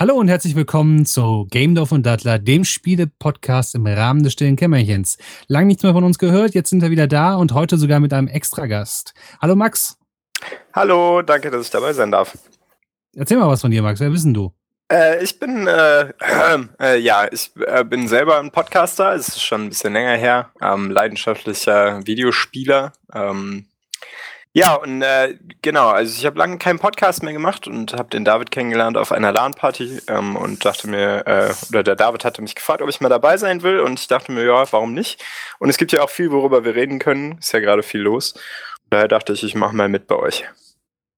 Hallo und herzlich willkommen zu Game Dorf und Dattler, dem Spiele-Podcast im Rahmen des stillen Kämmerchens. Lang nichts mehr von uns gehört, jetzt sind wir wieder da und heute sogar mit einem Extragast. Hallo Max. Hallo, danke, dass ich dabei sein darf. Erzähl mal was von dir, Max. Wer bist denn du? Äh, ich bin, äh, äh, ja, ich äh, bin selber ein Podcaster. Es ist schon ein bisschen länger her. Ähm, leidenschaftlicher Videospieler. Ähm, ja, und äh, genau, also ich habe lange keinen Podcast mehr gemacht und habe den David kennengelernt auf einer LAN-Party ähm, und dachte mir, äh, oder der David hatte mich gefragt, ob ich mal dabei sein will und ich dachte mir, ja, warum nicht? Und es gibt ja auch viel, worüber wir reden können. Ist ja gerade viel los. Daher dachte ich, ich mache mal mit bei euch.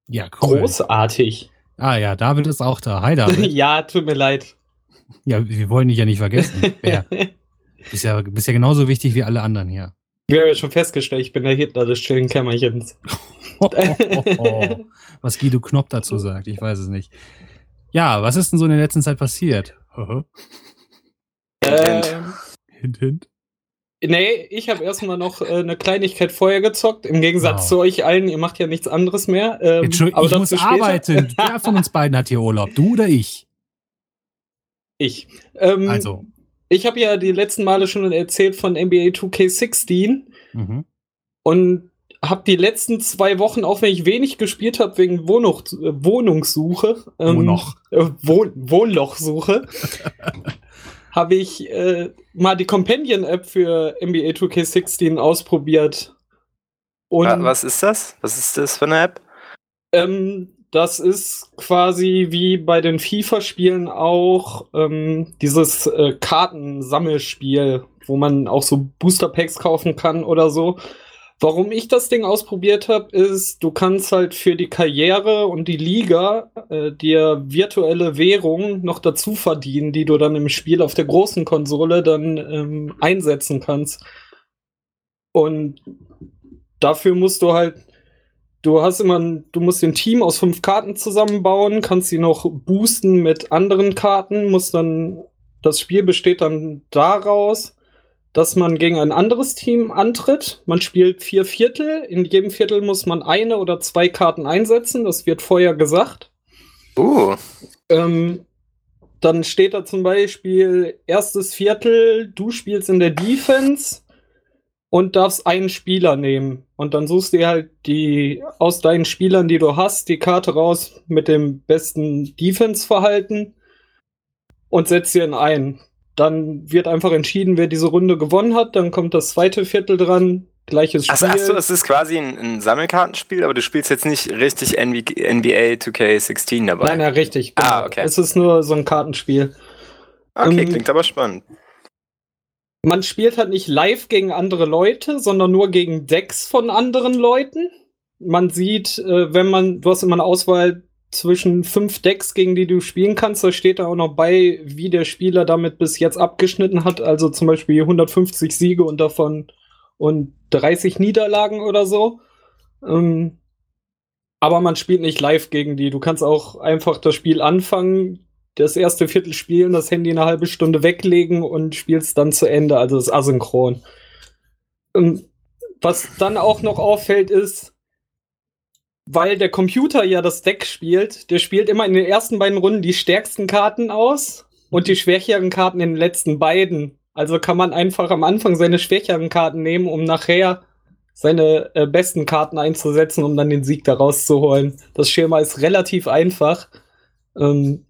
Ja, cool. Großartig. Ah ja, David ist auch da. Hi David. ja, tut mir leid. Ja, wir wollen dich ja nicht vergessen. ja. Bist ja, bist ja genauso wichtig wie alle anderen hier. Wir haben ja schon festgestellt, ich bin der Hitler des stillen Kämmerchens. Oh, oh, oh, was Guido Knopp dazu sagt, ich weiß es nicht. Ja, was ist denn so in der letzten Zeit passiert? ähm, hint, hint. Nee, ich habe erstmal noch äh, eine Kleinigkeit vorher gezockt, im Gegensatz wow. zu euch allen. Ihr macht ja nichts anderes mehr. Ähm, Entschuldigung, ich muss arbeiten. Wer von uns beiden hat hier Urlaub? Du oder ich? Ich. Ähm, also. Ich habe ja die letzten Male schon erzählt von NBA 2K16 mhm. und habe die letzten zwei Wochen, auch wenn ich wenig gespielt habe wegen Wohnung, äh, Wohnungssuche, ähm, Wohnloch. Äh, Wohn Wohnlochsuche, habe ich äh, mal die Companion-App für NBA 2K16 ausprobiert. Und, Was ist das? Was ist das für eine App? Ähm, das ist quasi wie bei den FIFA-Spielen auch ähm, dieses äh, Kartensammelspiel, wo man auch so Booster-Packs kaufen kann oder so. Warum ich das Ding ausprobiert habe, ist, du kannst halt für die Karriere und die Liga äh, dir virtuelle Währung noch dazu verdienen, die du dann im Spiel auf der großen Konsole dann ähm, einsetzen kannst. Und dafür musst du halt Du hast immer, du musst ein Team aus fünf Karten zusammenbauen, kannst sie noch boosten mit anderen Karten, muss dann, das Spiel besteht dann daraus, dass man gegen ein anderes Team antritt. Man spielt vier Viertel. In jedem Viertel muss man eine oder zwei Karten einsetzen. Das wird vorher gesagt. Uh. Ähm, dann steht da zum Beispiel erstes Viertel, du spielst in der Defense und darfst einen Spieler nehmen. Und dann suchst du dir halt die aus deinen Spielern, die du hast, die Karte raus mit dem besten Defense-Verhalten und setzt sie in ein. Dann wird einfach entschieden, wer diese Runde gewonnen hat. Dann kommt das zweite Viertel dran. Gleiches Spiel. Achso, achso, das ist quasi ein, ein, Sammelkartenspiel, aber du spielst jetzt nicht richtig NBA 2K16 dabei. Nein, nein, richtig. Genau. Ah, okay. Es ist nur so ein Kartenspiel. Okay, ähm, klingt aber spannend man spielt halt nicht live gegen andere Leute, sondern nur gegen Decks von anderen Leuten. Man sieht, äh, wenn man, du hast immer eine Auswahl zwischen fünf Decks, gegen die du spielen kannst. Da steht da auch noch bei, wie der Spieler damit bis jetzt abgeschnitten hat. Also zum Beispiel 150 Siege und davon und 30 Niederlagen oder so. Ähm, aber man spielt nicht live gegen die. Du kannst auch einfach das Spiel anfangen, das erste Viertel spielen, das Handy eine halbe Stunde weglegen und spielst dann zu Ende. Also das ist asynchron. Und was dann auch noch auffällt, ist, weil der Computer ja das Deck spielt, der spielt immer in den ersten beiden Runden die stärksten Karten aus und die schwächeren Karten in den letzten beiden. Also kann man einfach am Anfang seine schwächeren Karten nehmen, um nachher seine äh, besten Karten einzusetzen, um dann den Sieg daraus zu holen. Das Schema ist relativ einfach. Ähm,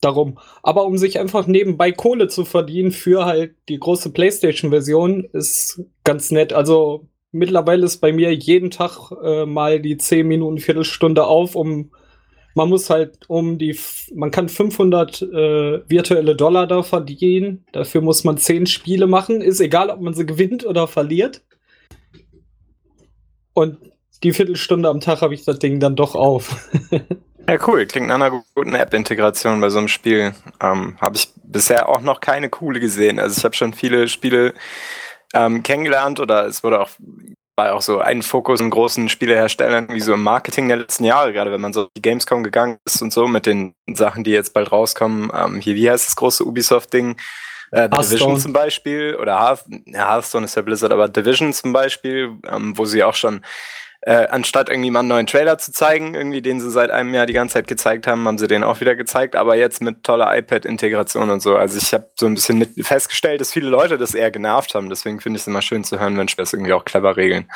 darum. Aber um sich einfach nebenbei Kohle zu verdienen für halt die große PlayStation-Version, ist ganz nett. Also mittlerweile ist bei mir jeden Tag äh, mal die 10 Minuten, Viertelstunde auf, um man muss halt um die, man kann 500 äh, virtuelle Dollar da verdienen. Dafür muss man 10 Spiele machen. Ist egal, ob man sie gewinnt oder verliert. Und die Viertelstunde am Tag habe ich das Ding dann doch auf. Ja, cool. Klingt nach einer guten App-Integration bei so einem Spiel. Ähm, habe ich bisher auch noch keine coole gesehen. Also ich habe schon viele Spiele ähm, kennengelernt oder es wurde auch war auch so ein Fokus in großen Spieleherstellern wie so im Marketing der letzten Jahre, gerade wenn man so die Gamescom gegangen ist und so mit den Sachen, die jetzt bald rauskommen. Ähm, hier, wie heißt das große Ubisoft-Ding? Äh, Division zum Beispiel oder Hearth, ja, Hearthstone ist ja Blizzard, aber Division zum Beispiel, ähm, wo sie auch schon äh, anstatt irgendwie mal einen neuen Trailer zu zeigen, irgendwie den sie seit einem Jahr die ganze Zeit gezeigt haben, haben sie den auch wieder gezeigt, aber jetzt mit toller iPad-Integration und so. Also ich habe so ein bisschen mit festgestellt, dass viele Leute das eher genervt haben. Deswegen finde ich es immer schön zu hören, wenn das irgendwie auch clever regeln.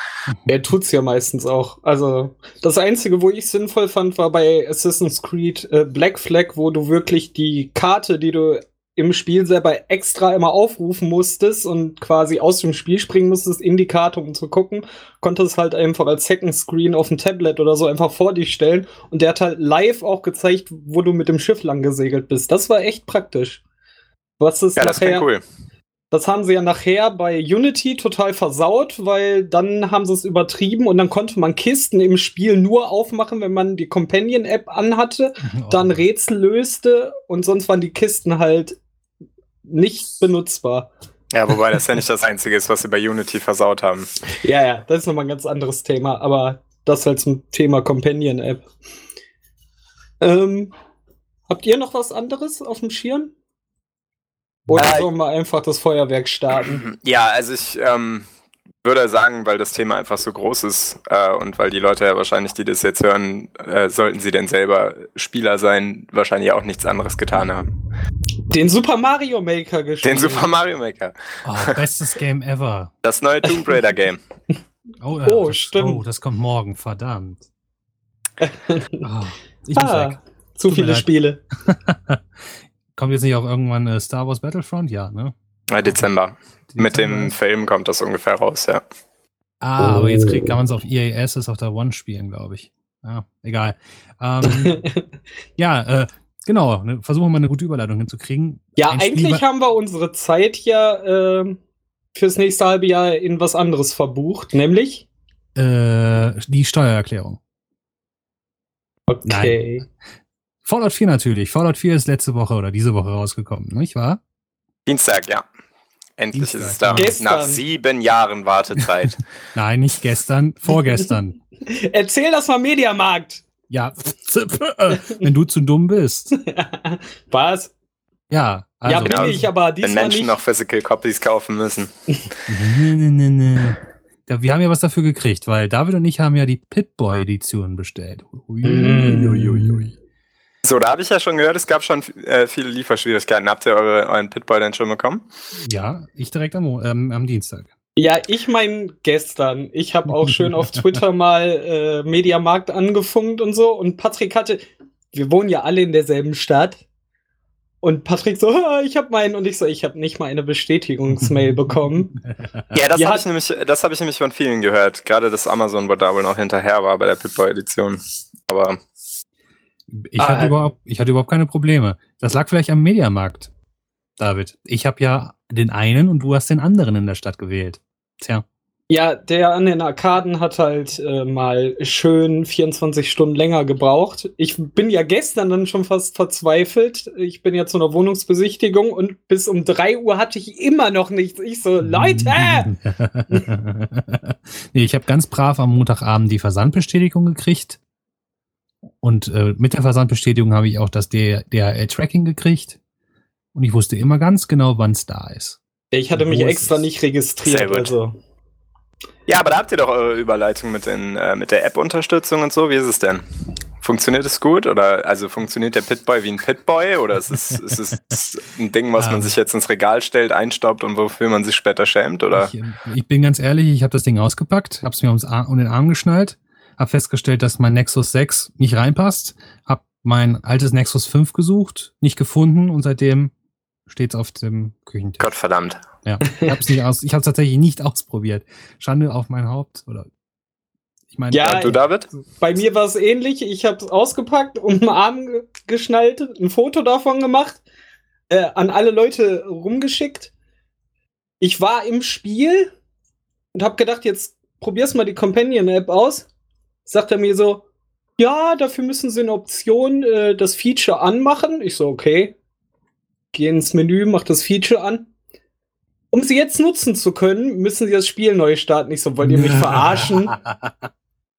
Er tut's ja meistens auch. Also das Einzige, wo ich sinnvoll fand, war bei Assassin's Creed äh, Black Flag, wo du wirklich die Karte, die du im Spiel selber extra immer aufrufen musstest und quasi aus dem Spiel springen musstest in die Karte, um zu gucken, konntest halt einfach als Second Screen auf dem Tablet oder so einfach vor dich stellen und der hat halt live auch gezeigt, wo du mit dem Schiff lang gesegelt bist. Das war echt praktisch. Was ist Ja, das nachher, cool. Das haben sie ja nachher bei Unity total versaut, weil dann haben sie es übertrieben und dann konnte man Kisten im Spiel nur aufmachen, wenn man die Companion-App anhatte, dann Rätsel löste und sonst waren die Kisten halt nicht benutzbar. Ja, wobei das ja nicht das Einzige ist, was sie bei Unity versaut haben. Ja, ja, das ist nochmal ein ganz anderes Thema, aber das halt zum Thema Companion-App. Ähm, habt ihr noch was anderes auf dem Schirm? Oder Äh, sollen wir einfach das Feuerwerk starten? Ja, also ich ähm, würde sagen, weil das Thema einfach so groß ist äh, und weil die Leute ja wahrscheinlich, die das jetzt hören, äh, sollten sie denn selber Spieler sein, wahrscheinlich auch nichts anderes getan haben. Den Super Mario Maker gespielt. Den Super Mario Maker. Oh, bestes Game ever. Das neue Tomb Raider Game. Oh, ja, Oh, das, stimmt. Oh, das kommt morgen, verdammt. Oh, ich muss weg. ah, zu Tut viele. Spiele. Kommt jetzt nicht auch irgendwann äh, Star Wars Battlefront? Ja, ne? Äh, Dezember. Mit dem Dezember. Film kommt das ungefähr raus, ja. Ah, aber jetzt krieg, Oh. kann man es auf EA Access auf der One spielen, glaube ich. Ja, egal. Ähm, ja, äh, genau. Ne, versuchen wir mal eine gute Überleitung hinzukriegen. ja, Ein Spiel eigentlich war- haben wir unsere Zeit ja ähm, fürs nächste halbe Jahr in was anderes verbucht, nämlich. Äh, die Steuererklärung. Okay. Fallout 4 natürlich. Fallout 4 ist letzte Woche oder diese Woche rausgekommen, nicht wahr? Dienstag, ja. Endlich Dienstag. ist es da. Gestern. Nach sieben Jahren Wartezeit. Nein, nicht gestern, vorgestern. Erzähl das mal Mediamarkt. ja, wenn du zu dumm bist. Was? Ja, also. ja, bin genau. ich, aber wenn diesmal Menschen nicht. noch Physical Copies kaufen müssen. Nee, nee, nee, nee. Ja, wir haben ja was dafür gekriegt, weil David und ich haben ja die Pip-Boy-Edition bestellt. Uiuiuiui. So, da habe ich ja schon gehört, es gab schon äh, viele Lieferschwierigkeiten. Habt ihr eure, euren Pitboy denn schon bekommen? Ja, ich direkt am, ähm, am Dienstag. Ja, ich mein gestern. Ich habe auch schön auf Twitter mal äh, Mediamarkt angefunkt und so. Und Patrick hatte, wir wohnen ja alle in derselben Stadt. Und Patrick so, "Ah, ich habe meinen und ich so, ich habe nicht mal eine Bestätigungsmail bekommen. Ja, das habe ich, nämlich, das hab ich nämlich von vielen gehört. Gerade dass Amazon wohl da wohl noch hinterher war bei der Pitboy-Edition. Aber Ich, Ah, hatte äh. überhaupt, ich hatte überhaupt keine Probleme. Das lag vielleicht am Mediamarkt, David. Ich habe ja den einen und du hast den anderen in der Stadt gewählt. Tja. Ja, der an den Arkaden hat halt äh, mal schön 24 Stunden länger gebraucht. Ich bin ja gestern dann schon fast verzweifelt. Ich bin ja zu einer Wohnungsbesichtigung und bis um 3 Uhr hatte ich immer noch nichts. Ich so, Leute! nee, ich habe ganz brav am Montagabend die Versandbestätigung gekriegt. Und äh, mit der Versandbestätigung habe ich auch das DHL-Tracking gekriegt. Und ich wusste immer ganz genau, wann es da ist. Ich hatte mich extra es? nicht registriert. Sehr gut. Also. ja, aber da habt ihr doch eure Überleitung mit, den, äh, mit der App-Unterstützung und so. Wie ist es denn? Funktioniert es gut? Oder also funktioniert der Pitboy wie ein Pitboy? Oder ist es, ist es ein Ding, was man Ähm. sich jetzt ins Regal stellt, einstaubt und wofür man sich später schämt? Oder? Ich, ähm, ich bin ganz ehrlich, ich habe das Ding ausgepackt, habe es mir ums Ar um den Arm geschnallt, habe festgestellt, dass mein Nexus 6 nicht reinpasst, habe mein altes Nexus 5 gesucht, nicht gefunden und seitdem steht's auf dem Küchentisch. Gottverdammt. Ja, ich habe es nicht aus, ich habe tatsächlich nicht ausprobiert. Schande auf mein Haupt oder ich meine, Ja, du, David? Bei mir war es ähnlich. Ich habe es ausgepackt, um den Arm ge- geschnallt, ein Foto davon gemacht, äh, an alle Leute rumgeschickt. Ich war im Spiel und habe gedacht, jetzt probier's mal die Companion-App aus. Sagt er mir so, ja, dafür müssen Sie eine Option, äh, das Feature anmachen. Ich so, okay. Geh ins Menü, mach das Feature an. Um sie jetzt nutzen zu können, müssen Sie das Spiel neu starten. Ich so, wollt ihr mich verarschen?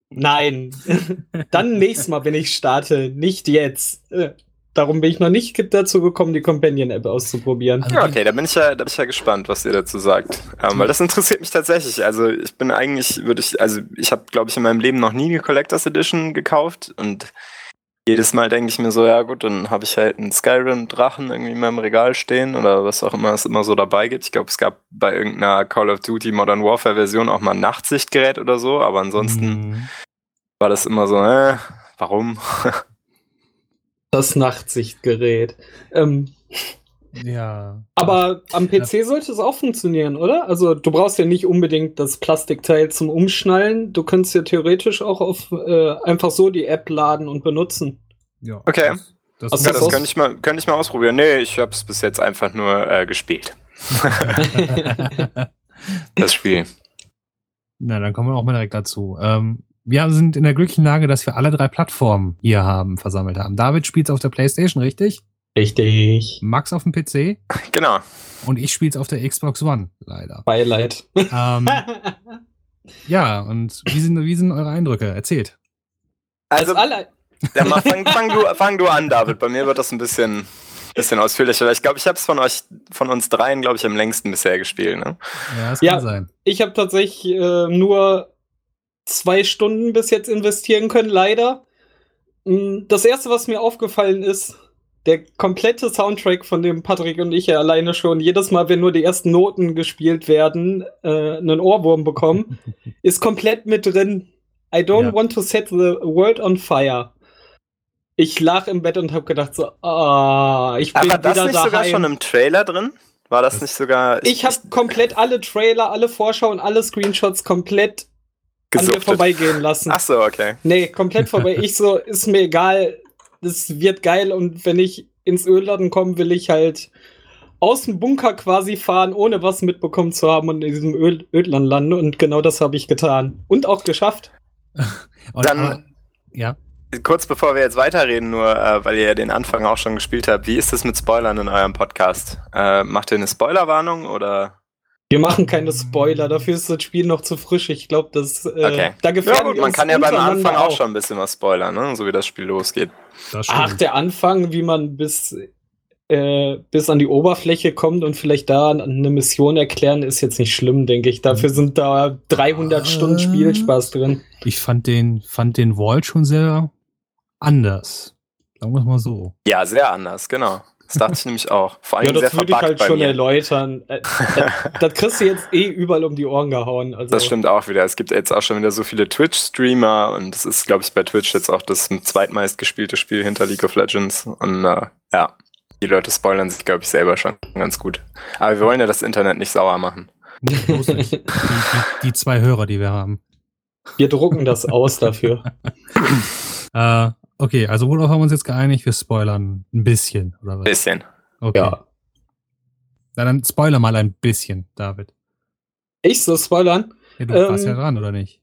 Nein. Dann nächstes Mal, wenn ich starte, nicht jetzt. Darum bin ich noch nicht dazu gekommen, die Companion-App auszuprobieren. Also Ja, okay, da bin ich ja, da bin ich ja gespannt, was ihr dazu sagt. Ähm, weil das interessiert mich tatsächlich. Also ich bin eigentlich, würde ich, also ich habe, glaube ich, in meinem Leben noch nie eine Collectors Edition gekauft und jedes Mal denke ich mir so, ja gut, dann habe ich halt einen Skyrim-Drachen irgendwie in meinem Regal stehen oder was auch immer es immer so dabei gibt. Ich glaube, es gab bei irgendeiner Call of Duty Modern Warfare-Version auch mal ein Nachtsichtgerät oder so, aber ansonsten Mhm. war das immer so, äh, warum? Das Nachtsichtgerät. Ähm, Ja. aber am PC sollte es auch funktionieren, oder? Also du brauchst ja nicht unbedingt das Plastikteil zum Umschnallen. Du könntest ja theoretisch auch auf äh, einfach so die App laden und benutzen. ja. Okay. Das, das Ja, das könnte ich mal, könnte ich mal ausprobieren. Nee, ich habe es bis jetzt einfach nur äh, gespielt. Das Spiel. Na, dann kommen wir auch mal direkt dazu. Ähm, wir sind in der glücklichen Lage, dass wir alle drei Plattformen hier haben, versammelt haben. David spielt auf der Playstation, richtig? Richtig. Max auf dem PC Genau. und ich spiele auf der Xbox One, leider. Beileid. ähm, ja, und wie sind, wie sind eure Eindrücke? Erzählt. Also, Als alle ja, mal, fang, fang, du, fang du an, David. Bei mir wird das ein bisschen, bisschen ausführlicher. weil Ich glaube, ich habe es von euch, von uns dreien, glaube ich, am längsten bisher gespielt. Ne? Ja, das Ja. kann sein. Ich habe tatsächlich äh, nur zwei Stunden bis jetzt investieren können, leider. Mm, Das erste, was mir aufgefallen ist, der komplette Soundtrack, von dem Patrick und ich ja alleine schon jedes Mal, wenn nur die ersten Noten gespielt werden, äh, einen Ohrwurm bekommen, ist komplett mit drin. I don't Ja. want to set the world on fire. Ich lag im Bett und habe gedacht so, ah, ich bin Aber das wieder nicht daheim. sogar schon im Trailer drin? War das, nicht sogar. ich habe komplett alle Trailer, alle Vorschau und alle Screenshots komplett an mir gesuchtet. vorbeigehen lassen. Ach so, okay. Nee, komplett vorbei. Ich so, ist mir egal, das wird geil und wenn ich ins Ölladen komme, will ich halt aus dem Bunker quasi fahren, ohne was mitbekommen zu haben und in diesem Öl Ödland landen und genau das habe ich getan. Und auch geschafft. Und, Dann- aber, ja. Kurz bevor wir jetzt weiterreden, nur äh, weil ihr ja den Anfang auch schon gespielt habt, wie ist es mit Spoilern in eurem Podcast? Äh, macht ihr eine Spoilerwarnung oder? Wir machen keine Spoiler, dafür ist das Spiel noch zu frisch. Ich glaube, das äh, Okay. da Ja gut, man kann ja beim Anfang auch schon ein bisschen was spoilern, ne? so wie das Spiel losgeht. Das Ach, der Anfang, wie man bis, äh, bis an die Oberfläche kommt und vielleicht da eine Mission erklären, ist jetzt nicht schlimm, denke ich. Dafür sind da 300 Ah. Stunden Spielspaß drin. Ich fand den, fand den Vault schon sehr anders. Sagen wir es mal so. Ja, sehr anders, genau. Das dachte ich nämlich auch. Vor allem Ja, sehr das würde ich halt schon mir. erläutern. Äh, das, das kriegst du jetzt eh überall um die Ohren gehauen. Also, Das stimmt auch wieder. Es gibt jetzt auch schon wieder so viele Twitch-Streamer und es ist, glaube ich, bei Twitch jetzt auch das zweitmeist gespielte Spiel hinter League of Legends. Und äh, ja, die Leute spoilern sich, glaube ich, selber schon ganz gut. Aber wir wollen ja das Internet nicht sauer machen. Die zwei Hörer, die wir haben. Wir drucken das aus dafür. Äh, okay, also worauf haben wir uns jetzt geeinigt? Wir spoilern ein bisschen, oder was? Bisschen. Okay. Ja. Na, dann spoiler mal ein bisschen, David. Ich so spoilern. Ja, du Ähm, warst ja dran, oder nicht?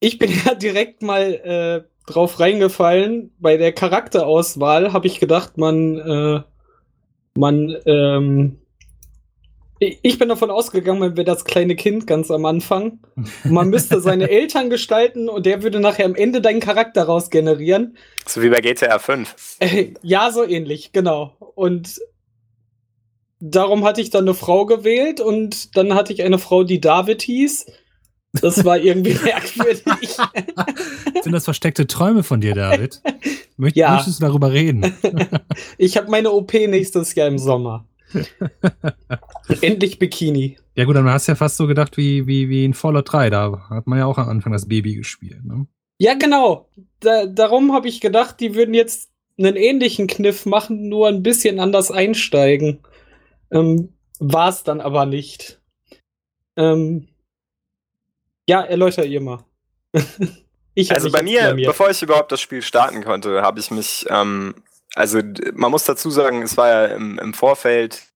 Ich bin ja direkt mal äh, drauf reingefallen. Bei der Charakterauswahl habe ich gedacht, man, äh, man, ähm, ich bin davon ausgegangen, man wäre das kleine Kind ganz am Anfang. Man müsste seine Eltern gestalten und der würde nachher am Ende deinen Charakter raus generieren. So wie bei GTA 5. Äh, ja, so ähnlich, genau. Und darum hatte ich dann eine Frau gewählt und dann hatte ich eine Frau, die David hieß. Das war irgendwie merkwürdig. Sind das versteckte Träume von dir, David? Möcht, Ja. Möchtest du darüber reden? Ich habe meine OP nächstes Jahr im Sommer. Endlich Bikini. Ja gut, dann hast du ja fast so gedacht wie, wie, wie in Fallout 3. Da hat man ja auch am Anfang das Baby gespielt. Ne? Ja, genau. Da, darum habe ich gedacht, die würden jetzt einen ähnlichen Kniff machen, nur ein bisschen anders einsteigen. Ähm, War es dann aber nicht. Ähm, ja, erläuter ihr mal. Also bei mir, bevor ich überhaupt das Spiel starten konnte, habe ich mich, ähm, also man muss dazu sagen, es war ja im, im Vorfeld,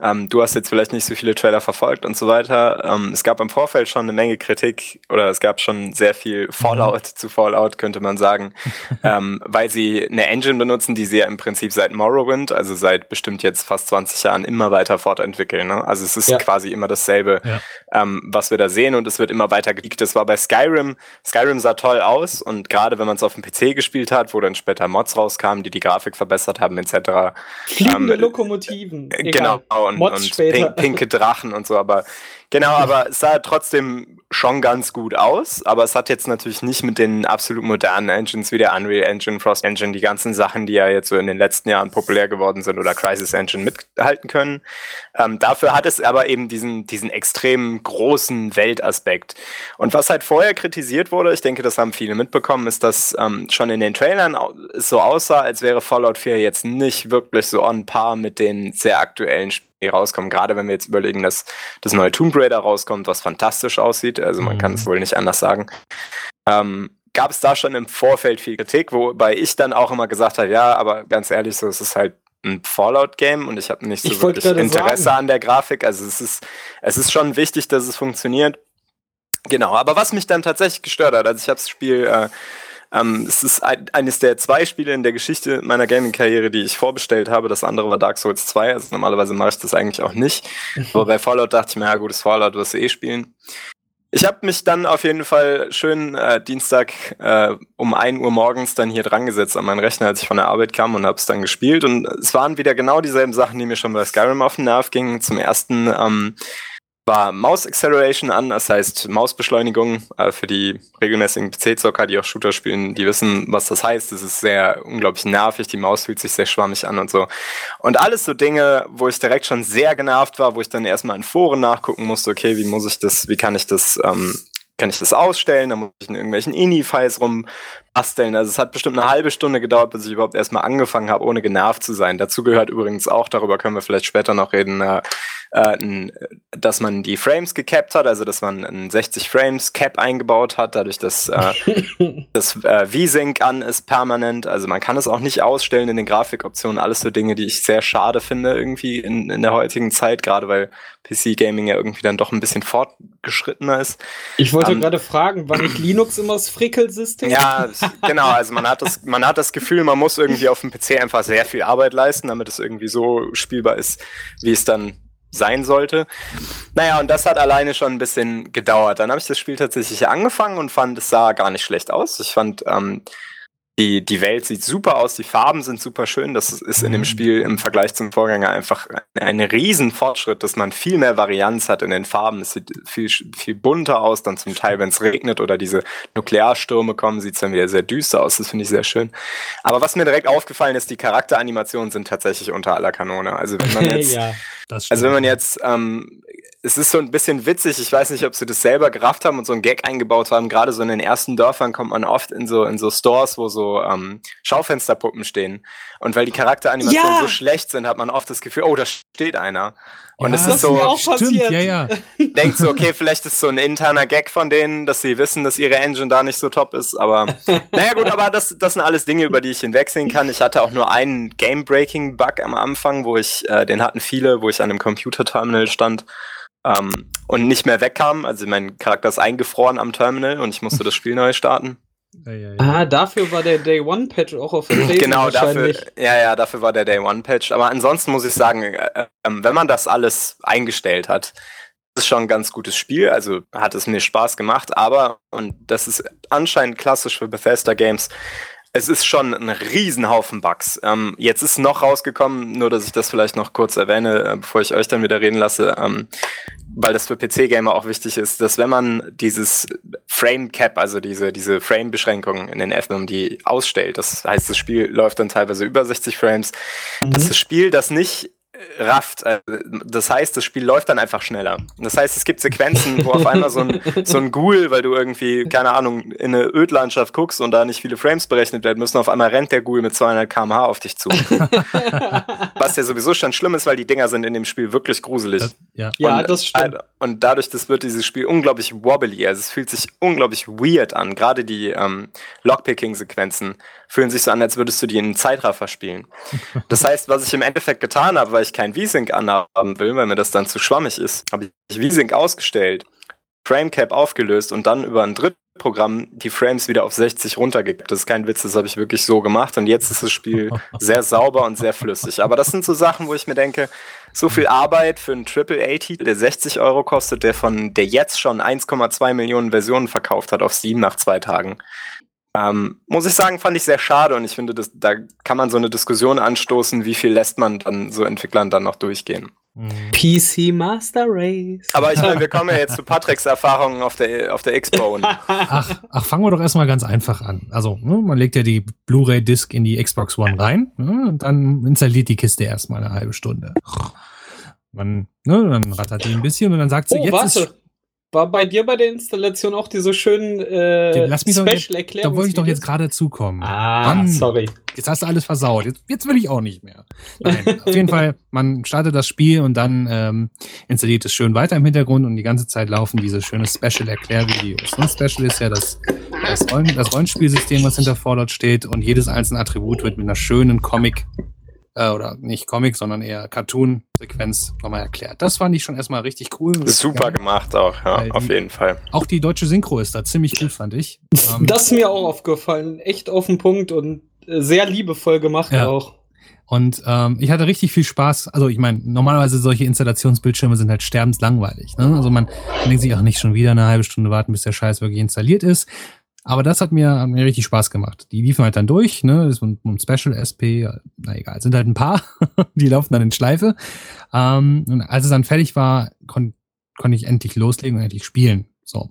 Ähm, du hast jetzt vielleicht nicht so viele Trailer verfolgt und so weiter. Ähm, es gab im Vorfeld schon eine Menge Kritik oder es gab schon sehr viel Fallout mhm. zu Fallout, könnte man sagen, ähm, weil sie eine Engine benutzen, die sie ja im Prinzip seit Morrowind, also seit bestimmt jetzt fast 20 Jahren, immer weiter fortentwickeln. Ne? Also es ist ja. quasi immer dasselbe, ja. ähm, was wir da sehen und es wird immer weiter geleakt. Das war bei Skyrim. Skyrim sah toll aus und gerade wenn man es auf dem PC gespielt hat, wo dann später Mods rauskamen, die die Grafik verbessert haben, etc. Fliegende ähm, Lokomotiven. Genau, und, und pink, pinke Drachen und so, aber Genau, aber es sah trotzdem schon ganz gut aus, aber es hat jetzt natürlich nicht mit den absolut modernen Engines wie der Unreal Engine, Frost Engine, die ganzen Sachen, die ja jetzt so in den letzten Jahren populär geworden sind oder Crisis Engine mithalten können. Ähm, dafür hat es aber eben diesen, diesen extrem großen Weltaspekt. Und was halt vorher kritisiert wurde, ich denke, das haben viele mitbekommen, ist, dass ähm, schon in den Trailern es so aussah, als wäre Fallout 4 jetzt nicht wirklich so on par mit den sehr aktuellen Spielen rauskommen. Gerade wenn wir jetzt überlegen, dass das neue Tomb Raider rauskommt, was fantastisch aussieht. Also man mhm. kann es wohl nicht anders sagen. Ähm, gab es da schon im Vorfeld viel Kritik, wobei ich dann auch immer gesagt habe, ja, aber ganz ehrlich, so es ist halt ein Fallout-Game und ich habe nicht so ich wirklich Interesse sagen. an der Grafik. Also es ist, es ist schon wichtig, dass es funktioniert. Genau, aber was mich dann tatsächlich gestört hat, also ich habe das Spiel äh, ähm, es ist ein, eines der zwei Spiele in der Geschichte meiner Gaming-Karriere, die ich vorbestellt habe. Das andere war Dark Souls 2. Also normalerweise mache ich das eigentlich auch nicht. Aber bei Fallout dachte ich mir, ja, gutes Fallout wirst du eh spielen. Ich habe mich dann auf jeden Fall schön äh, Dienstag äh, um 1 Uhr morgens dann hier dran gesetzt an meinen Rechner, als ich von der Arbeit kam und habe es dann gespielt. Und es waren wieder genau dieselben Sachen, die mir schon bei Skyrim auf den Nerv gingen. Zum ersten ähm, war Mouse Acceleration an, das heißt Mausbeschleunigung äh, für die regelmäßigen PC-Zocker, die auch Shooter spielen, die wissen, was das heißt. Es ist sehr unglaublich nervig, die Maus fühlt sich sehr schwammig an und so. Und alles so Dinge, wo ich direkt schon sehr genervt war, wo ich dann erstmal in Foren nachgucken musste, okay, wie muss ich das, wie kann ich das ähm, kann ich das ausstellen, dann muss ich in irgendwelchen INI-Files rumbasteln. Also es hat bestimmt eine halbe Stunde gedauert, bis ich überhaupt erstmal angefangen habe, ohne genervt zu sein. Dazu gehört übrigens auch, darüber können wir vielleicht später noch reden, äh, äh, dass man die Frames gecapped hat, also dass man ein 60 Frames Cap eingebaut hat, dadurch, dass äh, das äh, V-Sync an ist permanent. Also man kann es auch nicht ausstellen in den Grafikoptionen. Alles so Dinge, die ich sehr schade finde irgendwie in, in der heutigen Zeit, gerade weil PC-Gaming ja irgendwie dann doch ein bisschen fortgeschrittener ist. Ich wollte ähm, gerade fragen, war nicht Linux immer das Frickelsystem? Ja, genau. Also man hat, das, man hat das Gefühl, man muss irgendwie auf dem PC einfach sehr viel Arbeit leisten, damit es irgendwie so spielbar ist, wie es dann sein sollte. Naja, und das hat alleine schon ein bisschen gedauert. Dann habe ich das Spiel tatsächlich angefangen und fand, es sah gar nicht schlecht aus. Ich fand, ähm, die, die Welt sieht super aus, die Farben sind super schön. Das ist in dem mhm. Spiel im Vergleich zum Vorgänger einfach ein riesen Fortschritt, dass man viel mehr Varianz hat in den Farben. Es sieht viel, viel bunter aus, dann zum Teil, wenn es regnet oder diese Nuklearstürme kommen, sieht es dann wieder sehr düster aus. Das finde ich sehr schön. Aber was mir direkt aufgefallen ist, die Charakteranimationen sind tatsächlich unter aller Kanone. Also wenn man jetzt, ja, also wenn man jetzt ähm, es ist so ein bisschen witzig, ich weiß nicht, ob sie das selber gerafft haben und so einen Gag eingebaut haben. Gerade so in den ersten Dörfern kommt man oft in so, in so Stores, wo so ähm, Schaufensterpuppen stehen. Und weil die Charakteranimationen ja. so schlecht sind, hat man oft das Gefühl, oh, da steht einer. Und ja, es ist so, auch stimmt, ja, ja. denkt so, okay, vielleicht ist so ein interner Gag von denen, dass sie wissen, dass ihre Engine da nicht so top ist, aber naja gut, aber das, das sind alles Dinge, über die ich hinwegsehen kann. Ich hatte auch nur einen Game-Breaking-Bug am Anfang, wo ich, äh, den hatten viele, wo ich an einem Computer-Terminal stand ähm, und nicht mehr wegkam. Also mein Charakter ist eingefroren am Terminal und ich musste das Spiel neu starten. Ja, ja, ja. Ah, dafür war der Day One Patch auch auf der Genau, dafür, ja, ja, dafür war der Day One Patch. Aber ansonsten muss ich sagen, äh, äh, wenn man das alles eingestellt hat, ist schon ein ganz gutes Spiel. Also hat es mir Spaß gemacht. Aber, und das ist anscheinend klassisch für Bethesda Games, es ist schon ein Riesenhaufen Bugs. Ähm, jetzt ist noch rausgekommen, nur dass ich das vielleicht noch kurz erwähne, äh, bevor ich euch dann wieder reden lasse, ähm, weil das für PC-Gamer auch wichtig ist, dass wenn man dieses Frame Cap, also diese, diese Frame-Beschränkung in den FM, die ausstellt, das heißt, das Spiel läuft dann teilweise über 60 Frames, mhm. dass das Spiel das nicht rafft. Äh, das heißt, das Spiel läuft dann einfach schneller. Das heißt, es gibt Sequenzen, wo auf einmal so ein, so ein Ghoul, weil du irgendwie, keine Ahnung, in eine Ödlandschaft guckst und da nicht viele Frames berechnet werden müssen, auf einmal rennt der Ghoul mit 200 km/h auf dich zu. Was ja sowieso schon schlimm ist, weil die Dinger sind in dem Spiel wirklich gruselig. Das, ja. Und, ja, das stimmt. Und dadurch das wird dieses Spiel unglaublich wobbly. Also es fühlt sich unglaublich weird an. Gerade die ähm, Lockpicking-Sequenzen fühlen sich so an, als würdest du die in einen Zeitraffer spielen. Das heißt, was ich im Endeffekt getan habe, weil ich kein V-Sync anhaben will, weil mir das dann zu schwammig ist, habe ich V-Sync ausgestellt, Framecap aufgelöst und dann über ein Drittprogramm die Frames wieder auf 60 runtergekippt. Das ist kein Witz, das habe ich wirklich so gemacht und jetzt ist das Spiel sehr sauber und sehr flüssig. Aber das sind so Sachen, wo ich mir denke, so viel Arbeit für einen AAA-Titel, der 60 Euro kostet, der von der jetzt schon 1,2 Millionen Versionen verkauft hat auf Steam nach zwei Tagen. Ähm, muss ich sagen, fand ich sehr schade und ich finde, das, da kann man so eine Diskussion anstoßen, wie viel lässt man dann so Entwicklern dann noch durchgehen. Mhm. PC Master Race. Aber ich meine, wir kommen ja jetzt zu Patricks Erfahrungen auf der, auf der Expo. ach, ach, fangen wir doch erstmal ganz einfach an. Also, ne, man legt ja die Blu-ray-Disc in die Xbox One rein ne, und dann installiert die Kiste erstmal eine halbe Stunde. Man, ne, dann rattert die ein bisschen und dann sagt sie, oh, jetzt warte. ist war bei dir bei der Installation auch diese schönen äh, Lass mich Special Erklärungen? Da wollte ich doch jetzt gerade zukommen. Ah, Mann, sorry. Jetzt hast du alles versaut. Jetzt, jetzt will ich auch nicht mehr. Nein, auf jeden Fall, man startet das Spiel und dann ähm, installiert es schön weiter im Hintergrund und die ganze Zeit laufen diese schöne Special-Erklärvideos. Ne? Special ist ja das, das, Rollen, das Rollenspielsystem, was hinter Fallout steht und jedes einzelne Attribut wird mit einer schönen Comic äh, oder nicht Comic, sondern eher Cartoon-Sequenz nochmal erklärt. Das fand ich schon erstmal richtig cool. Super gemacht auch, ja, auf jeden Fall. Auch die deutsche Synchro ist da ziemlich gut, fand ich. Ähm, das ist mir auch aufgefallen. Echt auf den Punkt und äh, sehr liebevoll gemacht ja. auch. Und ähm, ich hatte richtig viel Spaß. Also ich meine, normalerweise solche Installationsbildschirme sind halt sterbenslangweilig. Ne? Also man, man denkt sich auch nicht schon wieder eine halbe Stunde warten, bis der Scheiß wirklich installiert ist. Aber das hat mir, hat mir richtig Spaß gemacht. Die liefen halt dann durch, ne? Das ist ein, ein Special SP, na egal, sind halt ein paar, die laufen dann in Schleife. Ähm, und als es dann fertig war, kon konnte ich endlich loslegen und endlich spielen. So.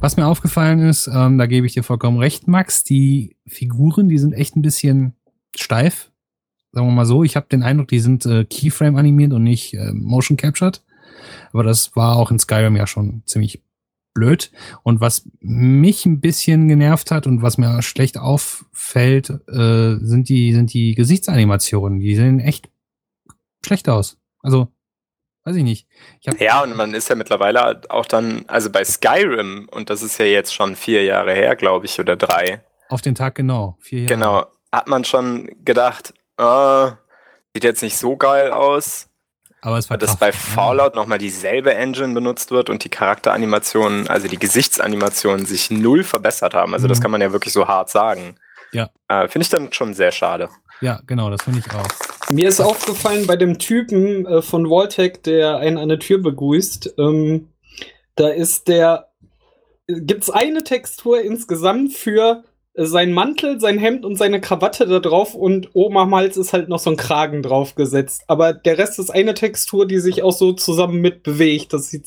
Was mir aufgefallen ist, ähm, da gebe ich dir vollkommen recht, Max, die Figuren, die sind echt ein bisschen steif. Sagen wir mal so. Ich habe den Eindruck, die sind äh, Keyframe animiert und nicht äh, Motion Captured. Aber das war auch in Skyrim ja schon ziemlich blöd. Und was mich ein bisschen genervt hat und was mir schlecht auffällt, äh, sind die, sind die Gesichtsanimationen. Die sehen echt schlecht aus. Also, weiß ich nicht. Ich ja, und man ist ja mittlerweile auch dann, also bei Skyrim, und das ist ja jetzt schon vier Jahre her, glaube ich, oder drei. Auf den Tag genau, vier Jahre. Genau, hat man schon gedacht, oh, sieht jetzt nicht so geil aus. Aber es war dass bei Fallout nochmal dieselbe Engine benutzt wird und die Charakteranimationen, also die Gesichtsanimationen sich null verbessert haben. Also mhm. das kann man ja wirklich so hart sagen. Ja. Äh, finde ich dann schon sehr schade. Ja, genau, das finde ich auch. Mir ist aufgefallen bei dem Typen äh, von Voltec, der einen an der Tür begrüßt, ähm, da ist der, gibt es eine Textur insgesamt für sein Mantel, sein Hemd und seine Krawatte da drauf und oben am Hals ist halt noch so ein Kragen drauf gesetzt. Aber der Rest ist eine Textur, die sich auch so zusammen mit bewegt. Das sieht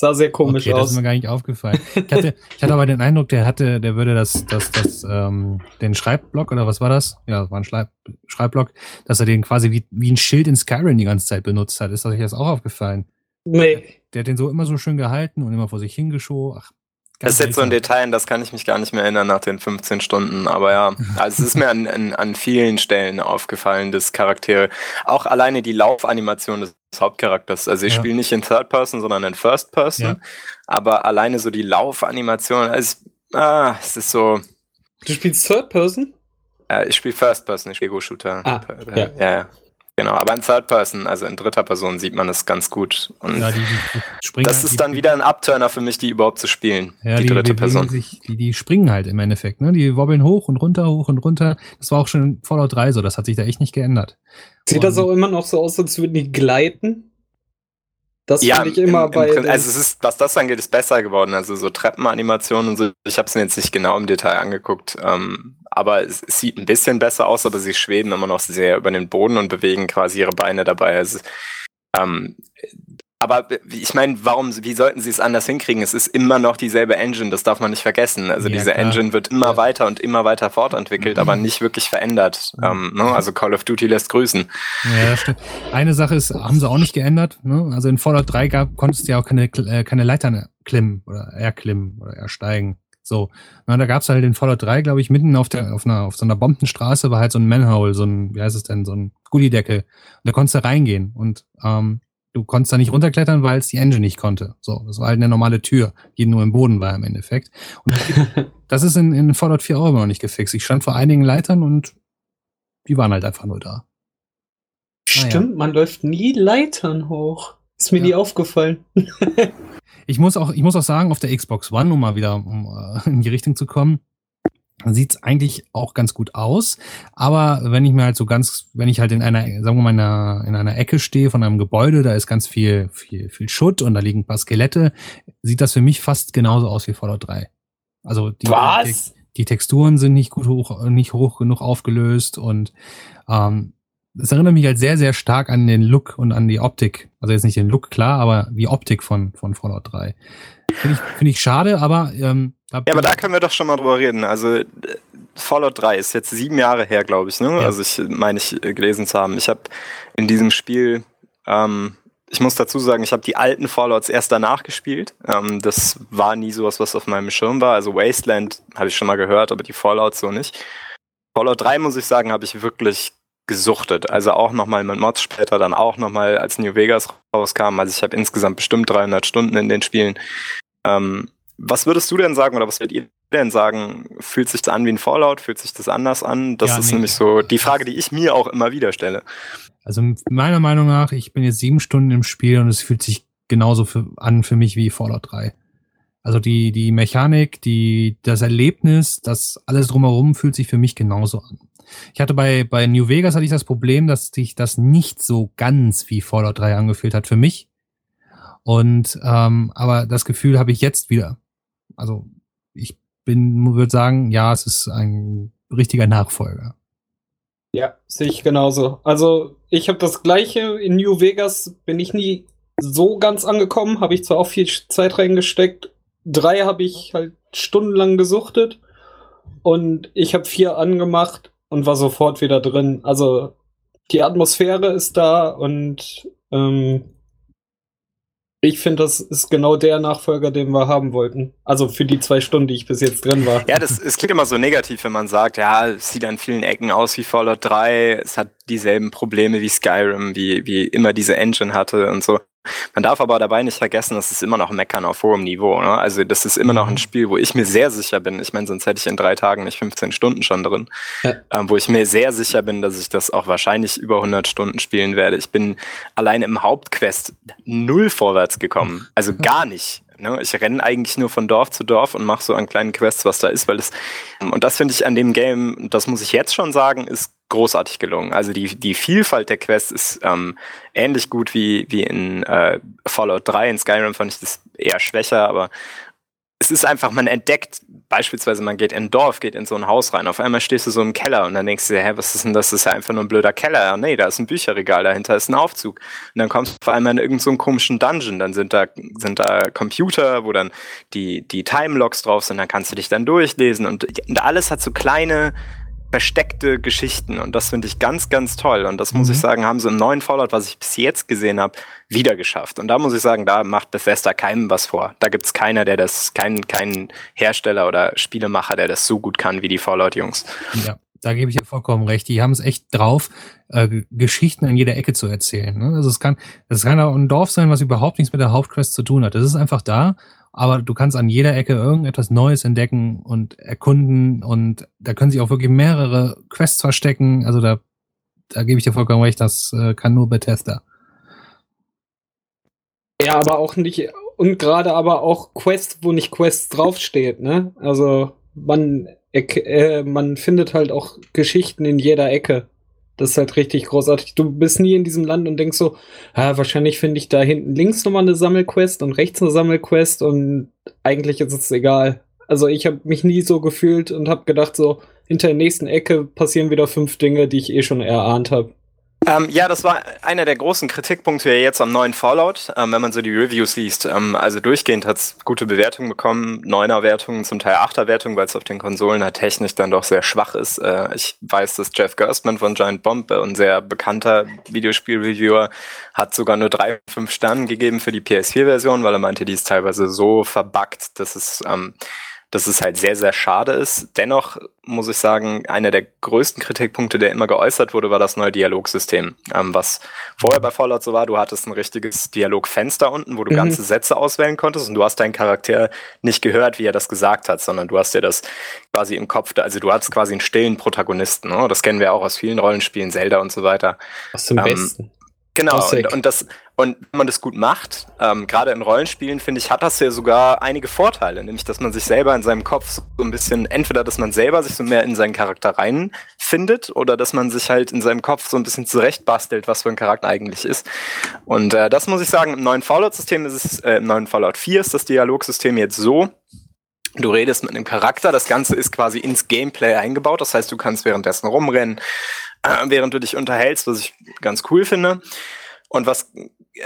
sah sehr komisch okay, aus. Das ist mir gar nicht aufgefallen. Ich hatte, ich hatte aber den Eindruck, der hatte, der würde das, das, das, ähm, den Schreibblock oder was war das? Ja, das war ein Schreib Schreibblock, dass er den quasi wie, wie ein Schild in Skyrim die ganze Zeit benutzt hat. Ist euch das auch aufgefallen? Nee. Der hat den so immer so schön gehalten und immer vor sich hingeschoben. Ach, das ist jetzt so ein Detail, das kann ich mich gar nicht mehr erinnern nach den 15 Stunden. Aber ja, also es ist mir an, an, an vielen Stellen aufgefallen, dass Charaktere, auch alleine die Laufanimation des Hauptcharakters, also ich ja. spiele nicht in Third Person, sondern in First Person, ja. aber alleine so die Laufanimation, also, ah, es ist so. Du spielst Third Person? Äh, ich spiele First Person, ich spiele Go-Shooter. Ah, ja. ja. Genau, aber in Third Person, also in dritter Person, sieht man es ganz gut. Und ja, die, die das ist dann wieder ein Upturner für mich, die überhaupt zu spielen. Ja, die, die dritte Person. Sich, die, die springen halt im Endeffekt, ne? Die wobbeln hoch und runter, hoch und runter. Das war auch schon in Fallout 3 so, das hat sich da echt nicht geändert. Sieht und das auch immer noch so aus, als würden die gleiten? Das ja, finde ich immer im, bei. Im, also es ist, was das angeht, ist besser geworden. Also so Treppenanimationen und so. Ich habe es mir jetzt nicht genau im Detail angeguckt, ähm, aber es, es, sieht ein bisschen besser aus, aber sie schweben immer noch sehr über den Boden und bewegen quasi ihre Beine dabei. Also, ähm, aber ich meine, warum, wie sollten sie es anders hinkriegen? Es ist immer noch dieselbe Engine, das darf man nicht vergessen. Also ja, diese klar. Engine wird immer ja. weiter und immer weiter fortentwickelt, mhm. aber nicht wirklich verändert. Mhm. Ähm, ne? Also Call of Duty lässt grüßen. Ja, stimmt. Eine Sache ist, haben sie auch nicht geändert. Ne? Also in Fallout 3 gab, konntest du ja auch keine, äh, keine Leitern klimmen oder erklimmen oder ersteigen. So, na, da gab's halt in Fallout 3, glaube ich, mitten auf der auf einer auf so einer Bombenstraße war halt so ein Manhole, so ein wie heißt es denn, so ein Gullideckel. Und da konntest du reingehen und ähm, du konntest da nicht runterklettern, weil es die Engine nicht konnte. So, das war halt eine normale Tür, die nur im Boden war im Endeffekt. Und das ist in, in Fallout 4 auch immer noch nicht gefixt. Ich stand vor einigen Leitern und die waren halt einfach nur da. Stimmt, man läuft nie Leitern hoch. Ist mir Ja. nie aufgefallen. Ich muss auch, ich muss auch sagen, auf der Xbox One, um mal wieder um, äh, in die Richtung zu kommen, sieht's eigentlich auch ganz gut aus. Aber wenn ich mir halt so ganz, wenn ich halt in einer, sagen wir mal, in einer, in einer Ecke stehe von einem Gebäude, da ist ganz viel, viel, viel Schutt und da liegen ein paar Skelette, sieht das für mich fast genauso aus wie Fallout 3. Also die, die, die Texturen sind nicht gut hoch, nicht hoch genug aufgelöst und ähm, es erinnert mich halt sehr, sehr stark an den Look und an die Optik. Also jetzt nicht den Look, klar, aber die Optik von, von Fallout 3. Finde ich, finde ich schade, aber ähm, Ja, aber da können wir doch schon mal drüber reden. Also äh, Fallout 3 ist jetzt sieben Jahre her, glaube ich. Ne? Ja. Also ich meine ich äh, gelesen zu haben. Ich habe in diesem Spiel, ähm, ich muss dazu sagen, ich habe die alten Fallouts erst danach gespielt. Ähm, das war nie sowas, was auf meinem Schirm war. Also Wasteland habe ich schon mal gehört, aber die Fallouts so nicht. Fallout 3 muss ich sagen, habe ich wirklich gesuchtet. Also auch nochmal mit Mods später, dann auch nochmal als New Vegas rauskam. Also ich habe insgesamt bestimmt 300 Stunden in den Spielen. Ähm, was würdest du denn sagen oder was würdet ihr denn sagen? Fühlt sich das an wie ein Fallout? Fühlt sich das anders an? Das Ja, ist nee. nämlich so die Frage, die ich mir auch immer wieder stelle. Also meiner Meinung nach, ich bin jetzt sieben Stunden im Spiel und es fühlt sich genauso für, an für mich wie Fallout 3. Also die, die Mechanik, die, das Erlebnis, das alles drumherum fühlt sich für mich genauso an. Ich hatte bei, bei New Vegas hatte ich das Problem, dass sich das nicht so ganz wie Fallout 3 angefühlt hat für mich. Und ähm, aber das Gefühl habe ich jetzt wieder. Also ich bin, würde sagen, ja, es ist ein richtiger Nachfolger. Ja, sehe ich genauso. Also ich habe das gleiche in New Vegas, bin ich nie so ganz angekommen, habe ich zwar auch viel Zeit reingesteckt. Drei habe ich halt stundenlang gesuchtet und ich habe vier angemacht und war sofort wieder drin. Also die Atmosphäre ist da und ähm, ich finde, das ist genau der Nachfolger, den wir haben wollten. Also für die zwei Stunden, die ich bis jetzt drin war. Ja, das, es klingt immer so negativ, wenn man sagt, ja, es sieht an vielen Ecken aus wie Fallout 3, es hat dieselben Probleme wie Skyrim, wie, wie immer diese Engine hatte und so. Man darf aber dabei nicht vergessen, das ist immer noch Meckern auf hohem Niveau. Ne? Also das ist immer noch ein Spiel, wo ich mir sehr sicher bin. Ich meine, sonst hätte ich in drei Tagen nicht 15 Stunden schon drin. Ja. Ähm, wo ich mir sehr sicher bin, dass ich das auch wahrscheinlich über 100 Stunden spielen werde. Ich bin allein im Hauptquest null vorwärts gekommen. Also gar nicht. Ne? Ich renne eigentlich nur von Dorf zu Dorf und mache so an kleinen Quests, was da ist, weil es und das finde ich an dem Game, das muss ich jetzt schon sagen, ist großartig gelungen. Also die, die Vielfalt der Quests ist ähm, ähnlich gut wie, wie in äh, Fallout 3. In Skyrim fand ich das eher schwächer, aber es ist einfach, man entdeckt, beispielsweise man geht in ein Dorf, geht in so ein Haus rein, auf einmal stehst du so im Keller und dann denkst du dir, hä, was ist denn das? Das ist ja einfach nur ein blöder Keller. Ja, nee, da ist ein Bücherregal, dahinter ist ein Aufzug. Und dann kommst du auf einmal in irgendeinen so komischen Dungeon, dann sind da, sind da Computer, wo dann die, die Timelogs drauf sind, dann kannst du dich dann durchlesen und, und alles hat so kleine, versteckte Geschichten und das finde ich ganz, ganz toll. Und das muss Mhm. ich sagen, haben sie im neuen Fallout, was ich bis jetzt gesehen habe, wieder geschafft. Und da muss ich sagen, da macht Bethesda keinem was vor. Da gibt's keiner, der das, kein, kein Hersteller oder Spielemacher, der das so gut kann wie die Fallout-Jungs. Ja, da gebe ich dir vollkommen recht. Die haben es echt drauf, äh, Geschichten an jeder Ecke zu erzählen. Ne? Also es kann, es kann auch ein Dorf sein, was überhaupt nichts mit der Hauptquest zu tun hat. Das ist einfach da, aber du kannst an jeder Ecke irgendetwas Neues entdecken und erkunden und da können sich auch wirklich mehrere Quests verstecken. Also da, da gebe ich dir vollkommen recht, das äh, kann nur Bethesda. Ja, aber auch nicht, und gerade aber auch Quest, wo nicht Quest draufsteht, ne? Also man, äh, man findet halt auch Geschichten in jeder Ecke. Das ist halt richtig großartig. Du bist nie in diesem Land und denkst so, ah, wahrscheinlich finde ich da hinten links nochmal eine Sammelquest und rechts eine Sammelquest und eigentlich ist es egal. Also ich habe mich nie so gefühlt und habe gedacht so, hinter der nächsten Ecke passieren wieder fünf Dinge, die ich eh schon erahnt habe. Ähm, ja, das war einer der großen Kritikpunkte jetzt am neuen Fallout, ähm, wenn man so die Reviews liest. Ähm, also durchgehend hat's gute Bewertungen bekommen, neuner Wertungen, zum Teil achter Wertungen, weil es auf den Konsolen halt technisch dann doch sehr schwach ist. Äh, ich weiß, dass Jeff Gerstmann von Giant Bomb, äh, ein sehr bekannter Videospiel-Reviewer, hat sogar nur drei, fünf Sternen gegeben für die PS4-Version, weil er meinte, die ist teilweise so verbuggt, dass es ähm, dass es halt sehr, sehr schade ist. Dennoch muss ich sagen, einer der größten Kritikpunkte, der immer geäußert wurde, war das neue Dialogsystem. Ähm, was vorher bei Fallout so war, du hattest ein richtiges Dialogfenster unten, wo du mhm. ganze Sätze auswählen konntest und du hast deinen Charakter nicht gehört, wie er das gesagt hat, sondern du hast dir das quasi im Kopf, also du hattest quasi einen stillen Protagonisten. Ne? Das kennen wir auch aus vielen Rollenspielen, Zelda und so weiter. Aus dem ähm, Besten. Genau, und, und, das, und wenn man das gut macht, ähm, gerade in Rollenspielen, finde ich, hat das ja sogar einige Vorteile, nämlich, dass man sich selber in seinem Kopf so ein bisschen, entweder, dass man selber sich so mehr in seinen Charakter reinfindet oder dass man sich halt in seinem Kopf so ein bisschen zurechtbastelt, was für ein Charakter eigentlich ist. Und äh, das muss ich sagen, im neuen Fallout-System ist es, äh, im neuen Fallout 4 ist das Dialogsystem jetzt so, Du redest mit einem Charakter, das Ganze ist quasi ins Gameplay eingebaut, das heißt, du kannst währenddessen rumrennen, während du dich unterhältst, was ich ganz cool finde. Und was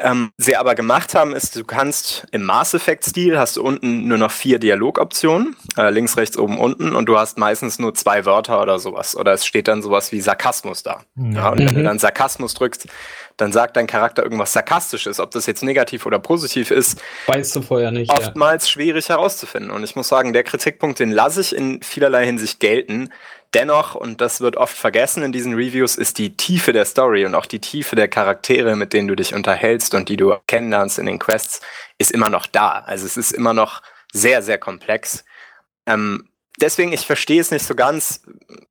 ähm, sie aber gemacht haben, ist, du kannst im Mass Effect-Stil hast du unten nur noch vier Dialogoptionen, äh, links, rechts, oben, unten, und du hast meistens nur zwei Wörter oder sowas. Oder es steht dann sowas wie Sarkasmus da. Ja. ja und mhm. wenn du mhm. dann Sarkasmus drückst, dann sagt dein Charakter irgendwas Sarkastisches. Ob das jetzt negativ oder positiv ist, weißt du vorher nicht. Oftmals ja. schwierig herauszufinden. Und ich muss sagen, der Kritikpunkt, den lasse ich in vielerlei Hinsicht gelten, Dennoch, und das wird oft vergessen in diesen Reviews, ist die Tiefe der Story und auch die Tiefe der Charaktere, mit denen du dich unterhältst und die du kennenlernst in den Quests, ist immer noch da. Also es ist immer noch sehr, sehr komplex. Ähm, deswegen, ich verstehe es nicht so ganz.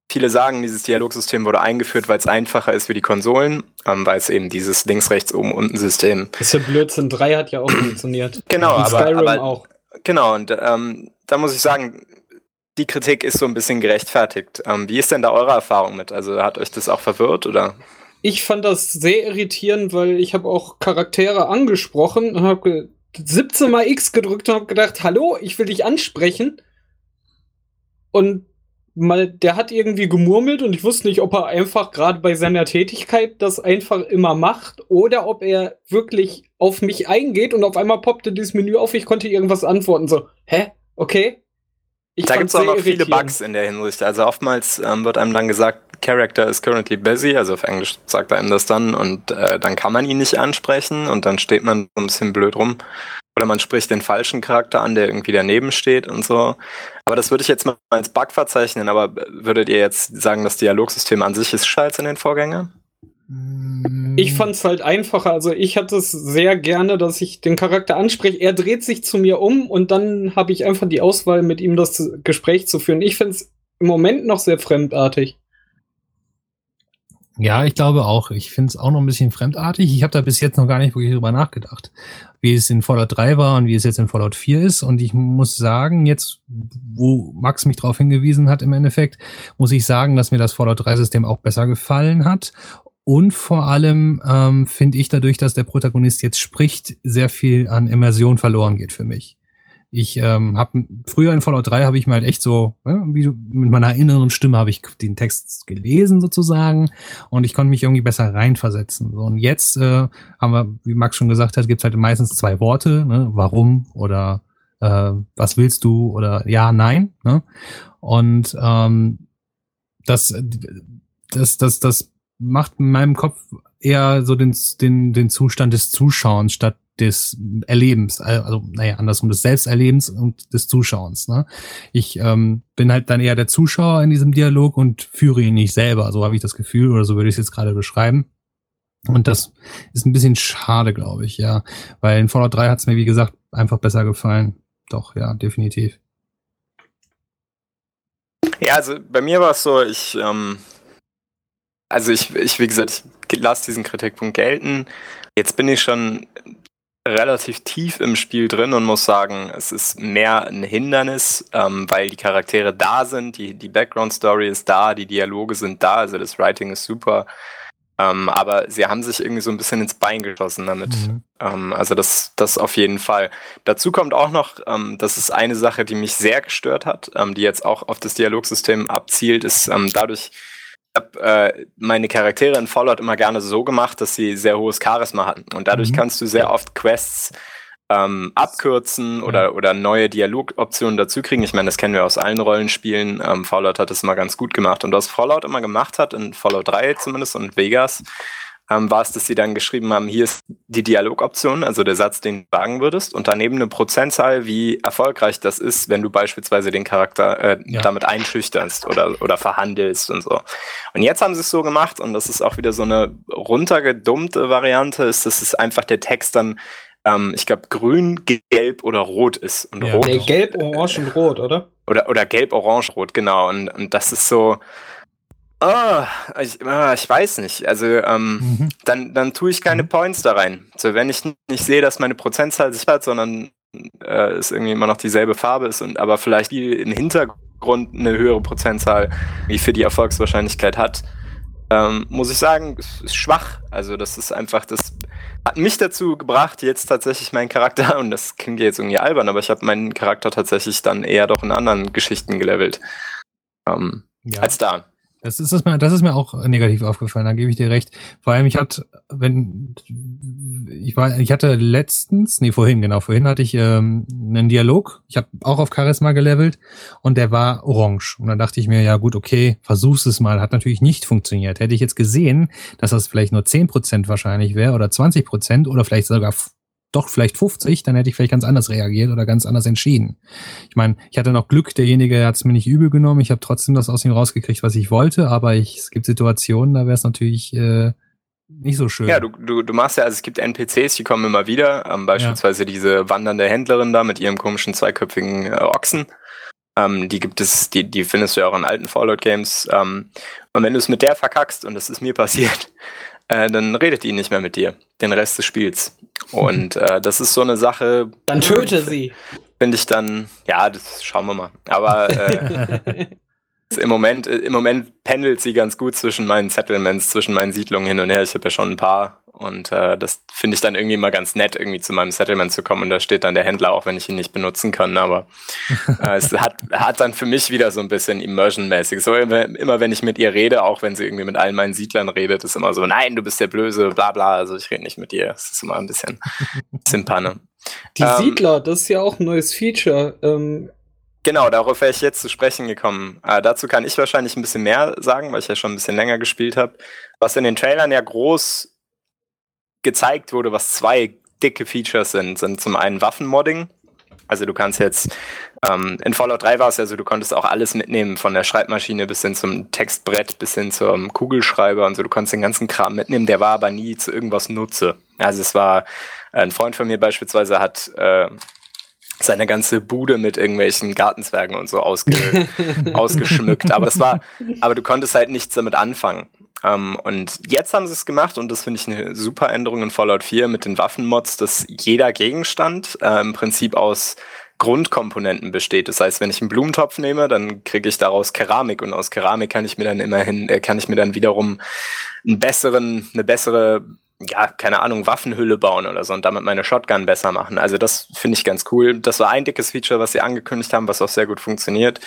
Viele sagen, dieses Dialogsystem wurde eingeführt, weil es einfacher ist für die Konsolen, ähm, weil es eben dieses links, rechts, oben, unten System. Das ist ja Blödsinn 3 hat ja auch funktioniert. Genau, aber, aber, auch. Genau, und ähm, da muss ich sagen, die Kritik ist so ein bisschen gerechtfertigt. Ähm, wie ist denn da eure Erfahrung mit? Also hat euch das auch verwirrt oder? Ich fand das sehr irritierend, weil ich habe auch Charaktere angesprochen und habe 17 mal X gedrückt und habe gedacht, hallo, ich will dich ansprechen. Und mal, der hat irgendwie gemurmelt und ich wusste nicht, ob er einfach gerade bei seiner Tätigkeit das einfach immer macht oder ob er wirklich auf mich eingeht und auf einmal poppte dieses Menü auf, ich konnte irgendwas antworten. So, hä? Okay, ich da gibt es auch noch viele Bugs in der Hinsicht. Also oftmals ähm, wird einem dann gesagt, Character is currently busy, also auf Englisch sagt er einem das dann und äh, dann kann man ihn nicht ansprechen und dann steht man so ein bisschen blöd rum. Oder man spricht den falschen Charakter an, der irgendwie daneben steht und so. Aber das würde ich jetzt mal als Bug verzeichnen, aber würdet ihr jetzt sagen, das Dialogsystem an sich ist scheiße in den Vorgängern? Ich fand es halt einfacher. Also ich hatte es sehr gerne, dass ich den Charakter anspreche. Er dreht sich zu mir um und dann habe ich einfach die Auswahl, mit ihm das Gespräch zu führen. Ich finde es im Moment noch sehr fremdartig. Ja, ich glaube auch. Ich finde es auch noch ein bisschen fremdartig. Ich habe da bis jetzt noch gar nicht wirklich drüber nachgedacht, wie es in Fallout 3 war und wie es jetzt in Fallout 4 ist. Und ich muss sagen, jetzt, wo Max mich darauf hingewiesen hat im Endeffekt, muss ich sagen, dass mir das Fallout 3-System auch besser gefallen hat und vor allem ähm, finde ich dadurch, dass der Protagonist jetzt spricht, sehr viel an Immersion verloren geht für mich. Ich ähm, habe früher in Fallout 3 habe ich mal halt echt so, ne, wie du, mit meiner inneren Stimme habe ich den Text gelesen sozusagen und ich konnte mich irgendwie besser reinversetzen. So, und jetzt äh, haben wir, wie Max schon gesagt hat, gibt's halt meistens zwei Worte, ne, warum oder äh, was willst du oder ja, nein. Ne? Und ähm, das, das, das, das macht in meinem Kopf eher so den, den, den Zustand des Zuschauens statt des Erlebens, also naja, andersrum des Selbsterlebens und des Zuschauens. Ne? Ich ähm, bin halt dann eher der Zuschauer in diesem Dialog und führe ihn nicht selber. So habe ich das Gefühl oder so würde ich es jetzt gerade beschreiben. Und das ist ein bisschen schade, glaube ich, ja. Weil in Fallout 3 hat es mir, wie gesagt, einfach besser gefallen. Doch, ja, definitiv. Ja, also bei mir war es so, ich ähm, also ich, ich, wie gesagt, ich lasse diesen Kritikpunkt gelten. Jetzt bin ich schon relativ tief im Spiel drin und muss sagen, es ist mehr ein Hindernis, ähm, weil die Charaktere da sind, die, die Background-Story ist da, die Dialoge sind da, also das Writing ist super. Ähm, aber sie haben sich irgendwie so ein bisschen ins Bein geschossen damit. Mhm. Ähm, also das, das auf jeden Fall. Dazu kommt auch noch, ähm, das ist eine Sache, die mich sehr gestört hat, ähm, die jetzt auch auf das Dialogsystem abzielt, ist ähm, dadurch, habe äh, meine Charaktere in Fallout immer gerne so gemacht, dass sie sehr hohes Charisma hatten. Und dadurch mhm. kannst du sehr oft Quests ähm, abkürzen oder, oder neue Dialogoptionen dazukriegen. Ich meine, das kennen wir aus allen Rollenspielen. Ähm, Fallout hat das immer ganz gut gemacht. Und was Fallout immer gemacht hat, in Fallout 3 zumindest und Vegas, ähm, war es, dass sie dann geschrieben haben, hier ist die Dialogoption, also der Satz, den du sagen würdest, und daneben eine Prozentzahl, wie erfolgreich das ist, wenn du beispielsweise den Charakter äh, ja. damit einschüchterst oder, oder verhandelst und so. Und jetzt haben sie es so gemacht, und das ist auch wieder so eine runtergedummte Variante, ist, dass es einfach der Text dann ähm, ich glaube, grün, gelb oder rot ist. Und ja. rot. Nee, gelb, orange und rot, oder? Oder, oder gelb, orange, rot, genau. Und, und das ist so, Oh, ich, oh, ich weiß nicht. Also ähm, mhm. dann, dann tue ich keine mhm. Points da rein. So, wenn ich nicht sehe, dass meine Prozentzahl sich hat, sondern äh, es irgendwie immer noch dieselbe Farbe ist und aber vielleicht die im Hintergrund eine höhere Prozentzahl wie für die Erfolgswahrscheinlichkeit hat, ähm, muss ich sagen, es ist schwach. Also das ist einfach, das hat mich dazu gebracht, jetzt tatsächlich meinen Charakter, und das klingt jetzt irgendwie albern, aber ich habe meinen Charakter tatsächlich dann eher doch in anderen Geschichten gelevelt. Ähm, ja. Als da. Das ist, das, mir, das ist mir auch negativ aufgefallen, da gebe ich dir recht. Vor allem, ich hatte, wenn, ich war, ich hatte letztens, nee, vorhin, genau, vorhin hatte ich ähm, einen Dialog. Ich habe auch auf Charisma gelevelt und der war orange. Und dann dachte ich mir, ja gut, okay, versuch's es mal. Hat natürlich nicht funktioniert. Hätte ich jetzt gesehen, dass das vielleicht nur zehn Prozent wahrscheinlich wäre oder 20% oder vielleicht sogar doch vielleicht 50, dann hätte ich vielleicht ganz anders reagiert oder ganz anders entschieden. Ich meine, ich hatte noch Glück, derjenige hat es mir nicht übel genommen, ich habe trotzdem das aus ihm rausgekriegt, was ich wollte, aber ich, es gibt Situationen, da wäre es natürlich äh, nicht so schön. Ja, du, du, du machst ja, also es gibt NPCs, die kommen immer wieder, ähm, beispielsweise ja. diese wandernde Händlerin da mit ihrem komischen zweiköpfigen äh, Ochsen. Ähm, die gibt es, die, die findest du ja auch in alten Fallout-Games. Ähm, und wenn du es mit der verkackst, und das ist mir passiert, äh, dann redet die nicht mehr mit dir, den Rest des Spiels. Und äh, das ist so eine Sache. Dann töte sie. Finde ich dann, ja, das schauen wir mal. Aber äh, im Moment, im Moment pendelt sie ganz gut zwischen meinen Settlements, zwischen meinen Siedlungen hin und her. Ich habe ja schon ein paar und äh, das finde ich dann irgendwie mal ganz nett, irgendwie zu meinem Settlement zu kommen. Und da steht dann der Händler, auch wenn ich ihn nicht benutzen kann. Aber äh, es hat, hat dann für mich wieder so ein bisschen Immersion-mäßig. So immer, immer, wenn ich mit ihr rede, auch wenn sie irgendwie mit allen meinen Siedlern redet, ist immer so, nein, du bist der Blöse, bla bla. Also ich rede nicht mit dir. Es ist immer ein bisschen, bisschen Panne. Die ähm, Siedler, das ist ja auch ein neues Feature. Ähm, Genau, darauf wäre ich jetzt zu sprechen gekommen. Äh, dazu kann ich wahrscheinlich ein bisschen mehr sagen, weil ich ja schon ein bisschen länger gespielt habe. Was in den Trailern ja groß gezeigt wurde, was zwei dicke Features sind, sind zum einen Waffenmodding. Also du kannst jetzt, ähm, in Fallout 3 war es ja so, du konntest auch alles mitnehmen, von der Schreibmaschine bis hin zum Textbrett, bis hin zum Kugelschreiber und so. Du konntest den ganzen Kram mitnehmen, der war aber nie zu irgendwas Nutze. Also es war, ein Freund von mir beispielsweise hat äh, seine ganze Bude mit irgendwelchen Gartenzwergen und so ausge ausgeschmückt. Aber das war, aber du konntest halt nichts damit anfangen. Ähm, und jetzt haben sie es gemacht und das finde ich eine super Änderung in Fallout 4 mit den Waffenmods, dass jeder Gegenstand äh, im Prinzip aus Grundkomponenten besteht. Das heißt, wenn ich einen Blumentopf nehme, dann kriege ich daraus Keramik und aus Keramik kann ich mir dann immerhin, äh, kann ich mir dann wiederum einen besseren, eine bessere ja, keine Ahnung, Waffenhülle bauen oder so und damit meine Shotgun besser machen. Also das finde ich ganz cool. Das war ein dickes Feature, was sie angekündigt haben, was auch sehr gut funktioniert.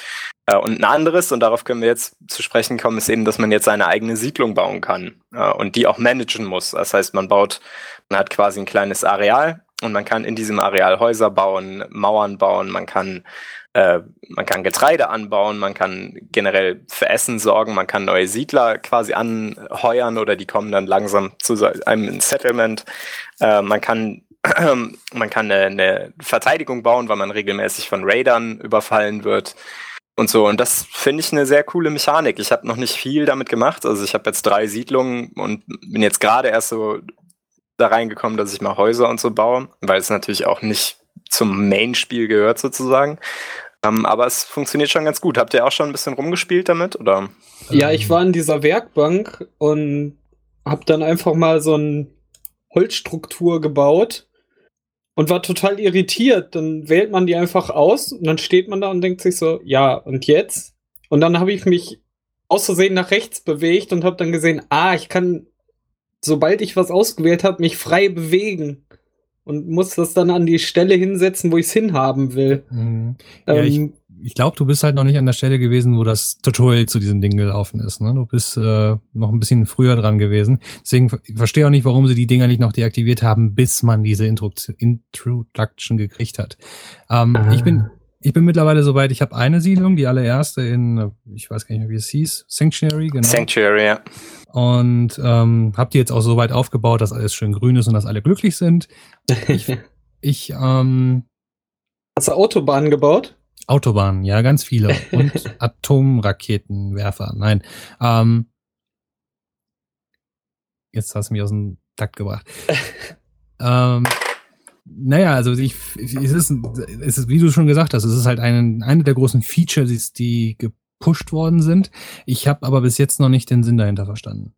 Äh, und ein anderes, und darauf können wir jetzt zu sprechen kommen, ist eben, dass man jetzt seine eigene Siedlung bauen kann äh, und die auch managen muss. Das heißt, man baut, man hat quasi ein kleines Areal und man kann in diesem Areal Häuser bauen, Mauern bauen, man kann äh, man kann Getreide anbauen, man kann generell für Essen sorgen, man kann neue Siedler quasi anheuern oder die kommen dann langsam zu einem Settlement. Äh, man kann man kann eine, eine, Verteidigung bauen, weil man regelmäßig von Raidern überfallen wird und so. Und das finde ich eine sehr coole Mechanik. Ich habe noch nicht viel damit gemacht. Also ich habe jetzt drei Siedlungen und bin jetzt gerade erst so da reingekommen, dass ich mal Häuser und so baue, weil es natürlich auch nicht zum Main-Spiel gehört sozusagen. Ähm, aber es funktioniert schon ganz gut. Habt ihr auch schon ein bisschen rumgespielt damit? Oder? Ja, ich war in dieser Werkbank und habe dann einfach mal so eine Holzstruktur gebaut und war total irritiert. Dann wählt man die einfach aus und dann steht man da und denkt sich so, ja, und jetzt? Und dann habe ich mich aus Versehen nach rechts bewegt und habe dann gesehen, ah, ich kann, sobald ich was ausgewählt habe, mich frei bewegen und muss das dann an die Stelle hinsetzen, wo ich es hinhaben will. Mhm. Ja, ähm, ich, ich glaube, du bist halt noch nicht an der Stelle gewesen, wo das Tutorial zu diesem Ding gelaufen ist. Ne? Du bist äh, noch ein bisschen früher dran gewesen. Deswegen ich verstehe auch nicht, warum sie die Dinger nicht noch deaktiviert haben, bis man diese Intro Introduction gekriegt hat. Ähm, ah. Ich bin ich bin mittlerweile soweit, ich habe eine Siedlung, die allererste in, ich weiß gar nicht mehr, wie es hieß, Sanctuary, genau. Sanctuary, ja. Und ähm, habe die jetzt auch so weit aufgebaut, dass alles schön grün ist und dass alle glücklich sind. Ich, ich ähm, Hast du Autobahnen gebaut? Autobahnen, ja, ganz viele. Und Atomraketenwerfer. Nein. Ähm, jetzt hast du mich aus dem Takt gebracht. ähm, naja, also ich, es, ist, es ist, wie du schon gesagt hast, es ist halt ein, eine der großen Features, die gepusht worden sind. Ich habe aber bis jetzt noch nicht den Sinn dahinter verstanden.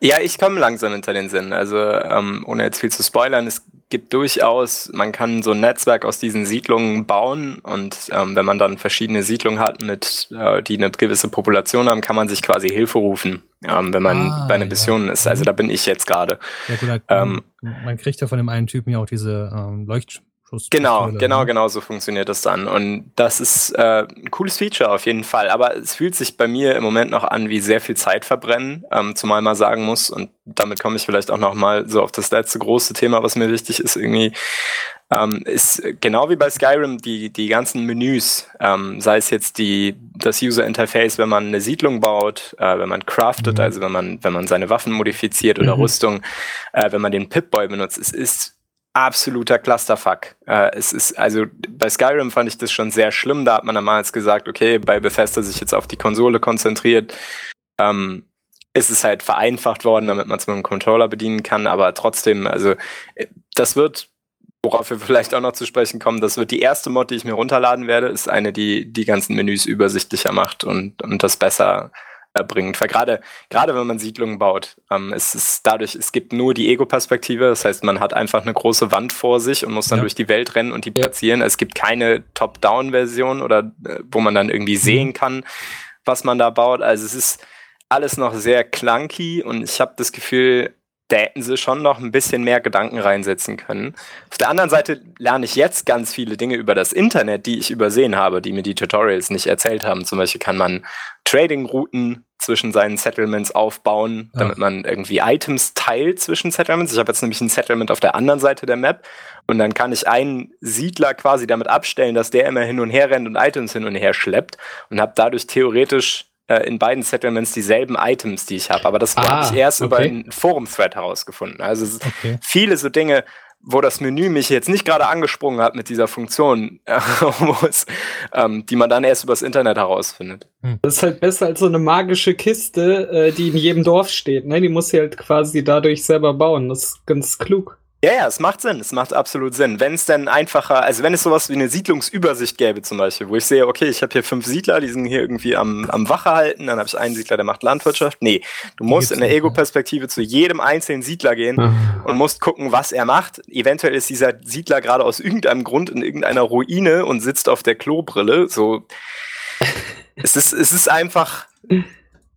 Ja, ich komme langsam hinter den Sinn. Also ähm, ohne jetzt viel zu spoilern, es gibt durchaus, man kann so ein Netzwerk aus diesen Siedlungen bauen und ähm, wenn man dann verschiedene Siedlungen hat, mit, äh, die eine gewisse Population haben, kann man sich quasi Hilfe rufen, ähm, wenn man ah, bei einer Mission ja. ist. Also da bin ich jetzt gerade. Ja, gut, ähm, man kriegt ja von dem einen Typen ja auch diese ähm, Leucht Schuss genau, genau, ne? genau so funktioniert das dann. Und das ist äh, ein cooles Feature auf jeden Fall. Aber es fühlt sich bei mir im Moment noch an wie sehr viel Zeit verbrennen, ähm, zumal man sagen muss, und damit komme ich vielleicht auch noch mal so auf das letzte große Thema, was mir wichtig ist, irgendwie, ähm, ist genau wie bei Skyrim die, die ganzen Menüs, ähm, sei es jetzt die, das User Interface, wenn man eine Siedlung baut, äh, wenn man craftet, mhm. also wenn man, wenn man seine Waffen modifiziert oder mhm. Rüstung, äh, wenn man den Pip-Boy benutzt, es ist absoluter Clusterfuck. Äh, es ist, also bei Skyrim fand ich das schon sehr schlimm. Da hat man damals gesagt, okay, bei Bethesda sich jetzt auf die Konsole konzentriert, ähm, ist es halt vereinfacht worden, damit man es mit dem Controller bedienen kann. Aber trotzdem, also äh, das wird, worauf wir vielleicht auch noch zu sprechen kommen, das wird die erste Mod, die ich mir runterladen werde, ist eine, die die ganzen Menüs übersichtlicher macht und, und das besser erbringend. Weil gerade, gerade wenn man Siedlungen baut, ähm, es ist dadurch, es gibt nur die Ego-Perspektive. Das heißt, man hat einfach eine große Wand vor sich und muss dann ja. durch die Welt rennen und die platzieren. Es gibt keine Top-Down-Version oder äh, wo man dann irgendwie mhm. sehen kann, was man da baut. Also es ist alles noch sehr clunky und ich habe das Gefühl, da hätten sie schon noch ein bisschen mehr Gedanken reinsetzen können. Auf der anderen Seite lerne ich jetzt ganz viele Dinge über das Internet, die ich übersehen habe, die mir die Tutorials nicht erzählt haben. Zum Beispiel kann man Trading-Routen zwischen seinen Settlements aufbauen, ja. damit man irgendwie Items teilt zwischen Settlements. Ich habe jetzt nämlich ein Settlement auf der anderen Seite der Map und dann kann ich einen Siedler quasi damit abstellen, dass der immer hin und her rennt und Items hin und her schleppt und habe dadurch theoretisch äh, in beiden Settlements dieselben Items, die ich habe. Aber das ah, habe ich erst okay. über einen Forum-Thread herausgefunden. Also okay. viele so Dinge, wo das Menü mich jetzt nicht gerade angesprungen hat mit dieser Funktion, äh, ähm, die man dann erst übers Internet herausfindet. Hm. Das ist halt besser als so eine magische Kiste, äh, die in jedem Dorf steht. Ne? Die muss sie halt quasi dadurch selber bauen. Das ist ganz klug. Ja, ja, es macht Sinn. Es macht absolut Sinn. Wenn es denn einfacher, also wenn es sowas wie eine Siedlungsübersicht gäbe zum Beispiel, wo ich sehe, okay, ich habe hier fünf Siedler, die sind hier irgendwie am, am Wache halten, dann habe ich einen Siedler, der macht Landwirtschaft. Nee, du musst in der Ego-Perspektive zu jedem einzelnen Siedler gehen und musst gucken, was er macht. Eventuell ist dieser Siedler gerade aus irgendeinem Grund in irgendeiner Ruine und sitzt auf der Klobrille. So, es ist, es ist einfach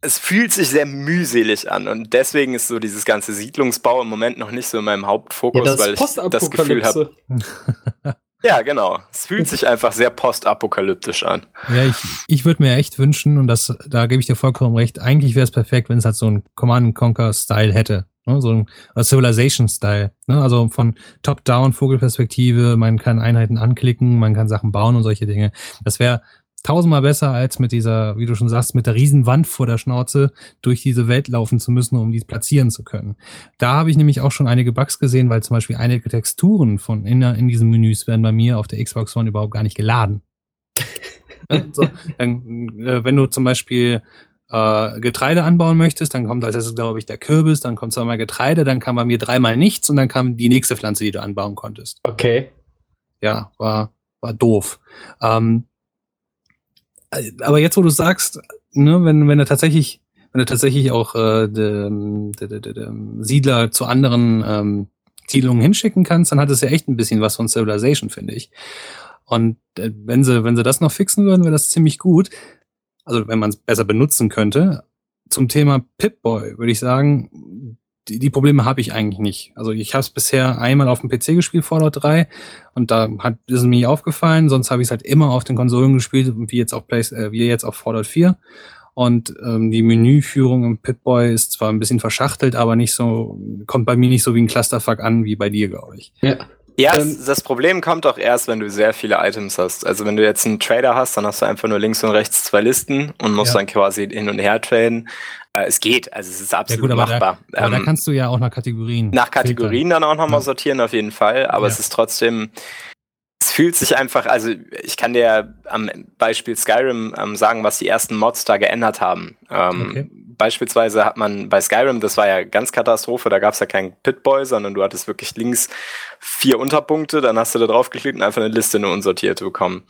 es fühlt sich sehr mühselig an und deswegen ist so dieses ganze Siedlungsbau im Moment noch nicht so in meinem Hauptfokus, ja, weil ich das Gefühl habe. ja, genau. Es fühlt sich einfach sehr postapokalyptisch an. Ja, ich, ich würde mir echt wünschen, und das, da gebe ich dir vollkommen recht, eigentlich wäre es perfekt, wenn es halt so ein Command Conquer-Style hätte. Ne? So ein Civilization-Style. Ne? Also von Top-Down, Vogelperspektive, man kann Einheiten anklicken, man kann Sachen bauen und solche Dinge. Das wäre tausendmal besser, als mit dieser, wie du schon sagst, mit der Riesenwand vor der Schnauze durch diese Welt laufen zu müssen, um die platzieren zu können. Da habe ich nämlich auch schon einige Bugs gesehen, weil zum Beispiel einige Texturen von in, in diesen Menüs werden bei mir auf der Xbox One überhaupt gar nicht geladen. so, dann, äh, wenn du zum Beispiel äh, Getreide anbauen möchtest, dann kommt als erstes, glaube ich, der Kürbis, dann kommt zweimal Getreide, dann kam bei mir dreimal nichts und dann kam die nächste Pflanze, die du anbauen konntest. Okay. Ja, war, war doof. Ähm, aber jetzt, wo du sagst, ne, wenn, wenn er tatsächlich, wenn er tatsächlich auch äh, de, de, de, Siedler zu anderen ähm, Siedlungen hinschicken kannst, dann hat es ja echt ein bisschen was von Civilization, finde ich. Und äh, wenn sie, wenn sie das noch fixen würden, wäre das ziemlich gut. Also wenn man es besser benutzen könnte. Zum Thema Pip-Boy würde ich sagen, die, die Probleme habe ich eigentlich nicht. Also ich habe es bisher einmal auf dem PC gespielt, Fallout 3, und da hat ist es mir nicht aufgefallen. Sonst habe ich es halt immer auf den Konsolen gespielt, wie jetzt auf Play, äh, wie jetzt auf Fallout 4. Und ähm, die Menüführung im Pitboy ist zwar ein bisschen verschachtelt, aber nicht so, kommt bei mir nicht so wie ein Clusterfuck an wie bei dir, glaube ich. Ja. Ja, ähm, das Problem kommt auch erst, wenn du sehr viele Items hast. Also wenn du jetzt einen Trader hast, dann hast du einfach nur links und rechts zwei Listen und musst ja. dann quasi hin und her traden. Äh, es geht, also es ist absolut ja, gut, machbar. Da, aber ähm, da kannst du ja auch nach Kategorien. Nach Kategorien dann auch nochmal ja. sortieren, auf jeden Fall. Aber es ist trotzdem, es fühlt sich einfach, also ich kann dir am Beispiel Skyrim ähm, sagen, was die ersten Mods da geändert haben. Ähm, okay. Beispielsweise hat man bei Skyrim, das war ja ganz Katastrophe, da gab es ja keinen Pitboy, sondern du hattest wirklich links vier Unterpunkte, dann hast du da drauf geklickt und einfach eine Liste eine unsortierte bekommen.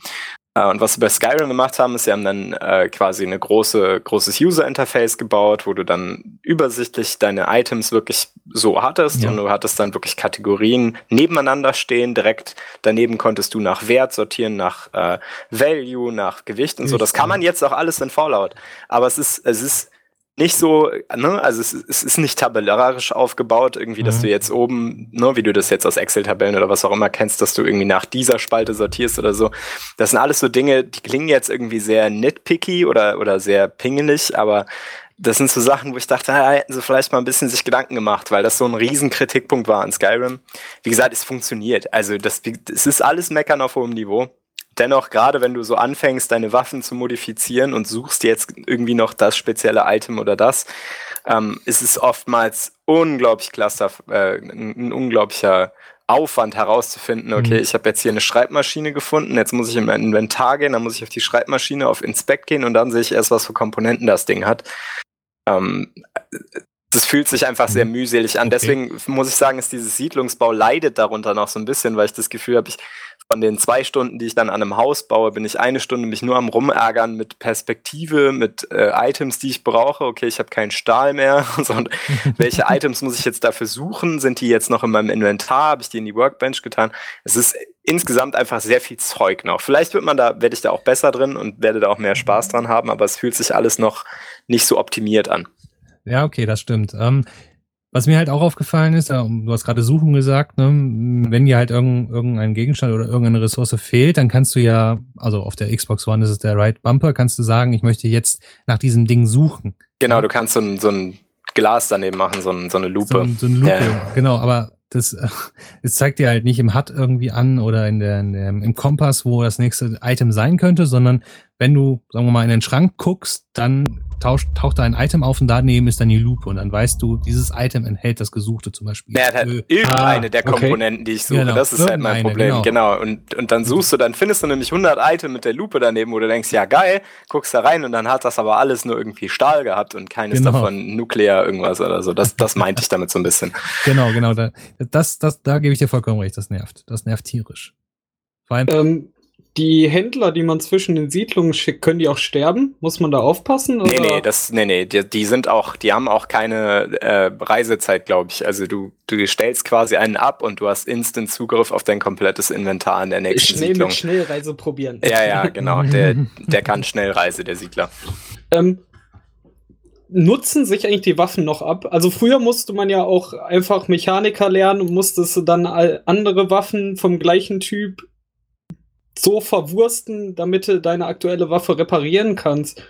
Äh, und was sie bei Skyrim gemacht haben, ist, sie haben dann äh, quasi eine große, großes User-Interface gebaut, wo du dann übersichtlich deine Items wirklich so hattest ja. und du hattest dann wirklich Kategorien nebeneinander stehen. Direkt daneben konntest du nach Wert sortieren, nach äh, Value, nach Gewicht und so. Das kann man jetzt auch alles in Fallout. Aber es ist, es ist nicht so, ne, also es, es ist nicht tabellarisch aufgebaut, irgendwie, mhm. dass du jetzt oben, ne, wie du das jetzt aus Excel-Tabellen oder was auch immer kennst, dass du irgendwie nach dieser Spalte sortierst oder so. Das sind alles so Dinge, die klingen jetzt irgendwie sehr nitpicky oder, oder sehr pingelig, aber das sind so Sachen, wo ich dachte, ja, hätten sie vielleicht mal ein bisschen sich Gedanken gemacht, weil das so ein riesen Kritikpunkt war an Skyrim. Wie gesagt, es funktioniert. Also das, es ist alles Meckern auf hohem Niveau dennoch, gerade wenn du so anfängst, deine Waffen zu modifizieren und suchst jetzt irgendwie noch das spezielle Item oder das, ähm, ist es oftmals unglaublich cluster, äh, ein unglaublicher Aufwand herauszufinden, okay, mhm. ich habe jetzt hier eine Schreibmaschine gefunden, jetzt muss ich in mein Inventar gehen, dann muss ich auf die Schreibmaschine, auf Inspect gehen und dann sehe ich erst, was für Komponenten das Ding hat. Ähm, das fühlt sich einfach sehr mhm. mühselig an. Okay. Deswegen muss ich sagen, ist dieses Siedlungsbau leidet darunter noch so ein bisschen, weil ich das Gefühl habe, ich von den zwei Stunden, die ich dann an einem Haus baue, bin ich eine Stunde mich nur am Rumärgern mit Perspektive, mit äh, Items, die ich brauche. Okay, ich habe keinen Stahl mehr. und welche Items muss ich jetzt dafür suchen? Sind die jetzt noch in meinem Inventar? Habe ich die in die Workbench getan? Es ist insgesamt einfach sehr viel Zeug noch. Vielleicht wird man da, werde ich da auch besser drin und werde da auch mehr Spaß dran haben, aber es fühlt sich alles noch nicht so optimiert an. Ja, okay, das stimmt. Ähm, was mir halt auch aufgefallen ist, du hast gerade Suchen gesagt, ne, wenn dir halt irgendein Gegenstand oder irgendeine Ressource fehlt, dann kannst du ja, also auf der Xbox One ist es der Right Bumper, kannst du sagen, ich möchte jetzt nach diesem Ding suchen. Genau, du kannst so ein, so ein Glas daneben machen, so, ein, so eine Lupe. So, so eine Lupe, ja. genau, aber das, es zeigt dir halt nicht im HUD irgendwie an oder in der, in der, im Kompass, wo das nächste Item sein könnte, sondern wenn du, sagen wir mal, in den Schrank guckst, dann taucht, taucht da ein Item auf und daneben ist dann die Lupe und dann weißt du, dieses Item enthält das Gesuchte zum Beispiel. Ja, halt irgendeine ah, der Komponenten, okay. die ich suche. Genau, das ist halt mein Problem. Genau. genau. Und, und dann suchst du, dann findest du nämlich 100 Items mit der Lupe daneben, wo du denkst, ja geil, guckst da rein und dann hat das aber alles nur irgendwie Stahl gehabt und keines genau. davon nuklear irgendwas oder so. Das, das meinte ich damit so ein bisschen. Genau, genau. Da, das, das, da gebe ich dir vollkommen recht. Das nervt. Das nervt tierisch. Vor allem, ähm, die Händler, die man zwischen den Siedlungen schickt, können die auch sterben? Muss man da aufpassen? Oder? Nee, nee, das, nee, nee, die, die sind auch, die haben auch keine äh, Reisezeit, glaube ich. Also du, du stellst quasi einen ab und du hast instant Zugriff auf dein komplettes Inventar in der nächsten Schnell Siedlung. mit Schnellreise probieren. Ja, ja, genau. Der, der kann Schnellreise, der Siedler. Ähm, nutzen sich eigentlich die Waffen noch ab? Also früher musste man ja auch einfach Mechaniker lernen und musstest dann andere Waffen vom gleichen Typ so verwursten, damit du deine aktuelle Waffe reparieren kannst.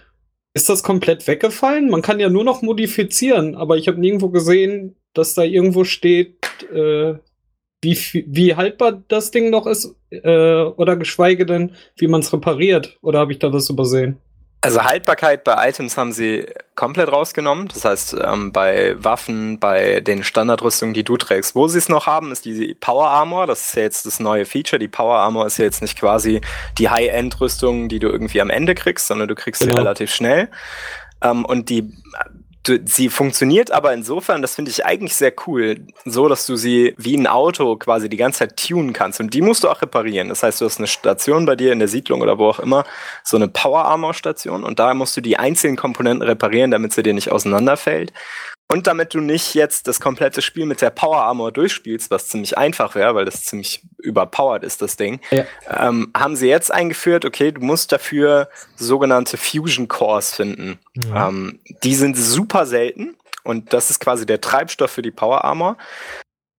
Ist das komplett weggefallen? Man kann ja nur noch modifizieren, aber ich habe nirgendwo gesehen, dass da irgendwo steht, äh, wie, wie haltbar das Ding noch ist, äh, oder geschweige denn, wie man es repariert. Oder habe ich da was übersehen? Also Haltbarkeit bei Items haben sie komplett rausgenommen. Das heißt, ähm, bei Waffen, bei den Standardrüstungen, die du trägst, wo sie es noch haben, ist die Power Armor. Das ist ja jetzt das neue Feature. Die Power Armor ist ja jetzt nicht quasi die High-End-Rüstung, die du irgendwie am Ende kriegst, sondern du kriegst genau. sie relativ schnell. Ähm, und die sie funktioniert aber insofern, das finde ich eigentlich sehr cool, so dass du sie wie ein Auto quasi die ganze Zeit tunen kannst. Und die musst du auch reparieren. Das heißt, du hast eine Station bei dir in der Siedlung oder wo auch immer, so eine Power Armor Station und da musst du die einzelnen Komponenten reparieren, damit sie dir nicht auseinanderfällt. Und damit du nicht jetzt das komplette Spiel mit der Power Armor durchspielst, was ziemlich einfach wäre, weil das ziemlich überpowered ist, das Ding, ja. ähm, haben sie jetzt eingeführt, okay, du musst dafür sogenannte Fusion Cores finden. Mhm. Ähm, die sind super selten und das ist quasi der Treibstoff für die Power Armor.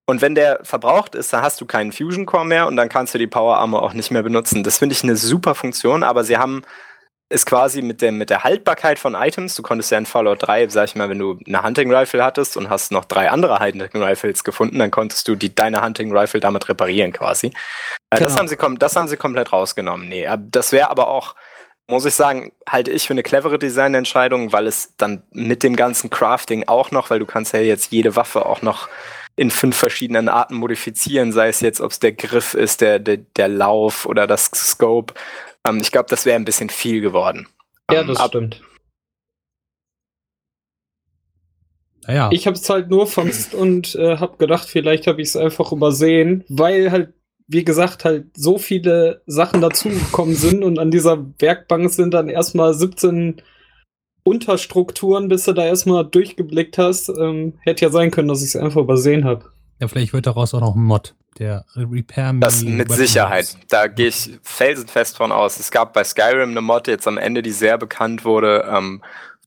Und wenn der verbraucht ist, dann hast du keinen Fusion Core mehr und dann kannst du die Power Armor auch nicht mehr benutzen. Das finde ich eine super Funktion, aber sie haben ist quasi mit der, mit der Haltbarkeit von Items. Du konntest ja in Fallout 3, sag ich mal, wenn du eine Hunting Rifle hattest und hast noch drei andere Hunting Rifles gefunden, dann konntest du die, deine Hunting Rifle damit reparieren quasi. Äh, Genau. das, haben sie, das haben sie komplett rausgenommen. Nee, äh, das wäre aber auch, muss ich sagen, halte ich für eine clevere Designentscheidung, weil es dann mit dem ganzen Crafting auch noch, weil du kannst ja jetzt jede Waffe auch noch in fünf verschiedenen Arten modifizieren, sei es jetzt, ob es der Griff ist, der, der, der Lauf oder das Scope. Ähm, ich glaube, das wäre ein bisschen viel geworden. Ja, Ähm, das ab- stimmt. Naja, Ich habe es halt nur vermisst und äh, habe gedacht, vielleicht habe ich es einfach übersehen, weil halt, wie gesagt, halt so viele Sachen dazugekommen sind und an dieser Werkbank sind dann erstmal 17 Unterstrukturen, bis du da erstmal durchgeblickt hast. Ähm, hätte ja sein können, dass ich es einfach übersehen habe. ja, vielleicht wird daraus auch noch ein Mod, der Repair Me Das mit Weapon Sicherheit. Da gehe ich felsenfest von aus. Es gab bei Skyrim eine Mod jetzt am Ende, die sehr bekannt wurde, ähm,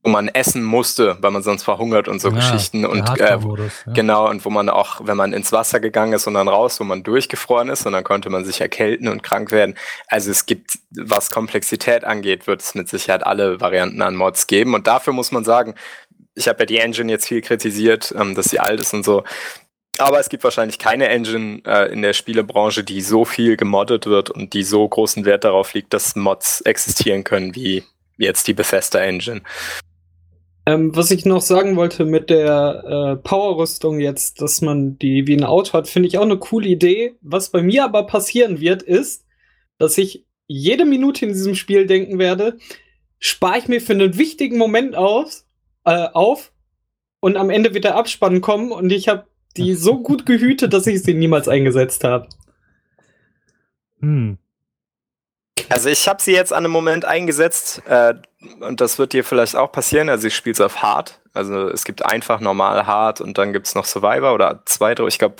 wo man essen musste, weil man sonst verhungert und so Ja, Geschichten. Und äh, ja. Genau, und wo man auch, wenn man ins Wasser gegangen ist und dann raus, wo man durchgefroren ist und dann konnte man sich erkälten und krank werden. Also es gibt, was Komplexität angeht, wird es mit Sicherheit alle Varianten an Mods geben. Und dafür muss man sagen, ich habe ja die Engine jetzt viel kritisiert, ähm, dass sie alt ist und so. Aber es gibt wahrscheinlich keine Engine äh, in der Spielebranche, die so viel gemoddet wird und die so großen Wert darauf liegt, dass Mods existieren können wie jetzt die Bethesda Engine. Ähm, was ich noch sagen wollte mit der äh, Powerrüstung jetzt, dass man die wie ein Auto hat, finde ich auch eine coole Idee. Was bei mir aber passieren wird, ist, dass ich jede Minute in diesem Spiel denken werde, spare ich mir für einen wichtigen Moment aus, äh, auf und am Ende wird der Abspann kommen und ich habe die so gut gehütet, dass ich sie niemals eingesetzt habe. Hm. Also ich habe sie jetzt an einem Moment eingesetzt äh, und das wird dir vielleicht auch passieren. Also ich spiele es auf Hard. Also es gibt einfach normal Hard und dann gibt es noch Survivor oder zweite. Ich glaube,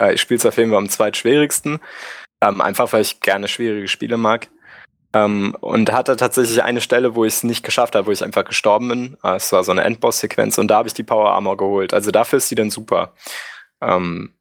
äh, ich spiele es auf jeden Fall am zweitschwierigsten. Ähm, einfach weil ich gerne schwierige Spiele mag. Ähm, und hatte tatsächlich eine Stelle, wo ich es nicht geschafft habe, wo ich einfach gestorben bin. Äh, Es war so eine Endboss-Sequenz und da habe ich die Power Armor geholt. Also dafür ist die dann super. Ähm,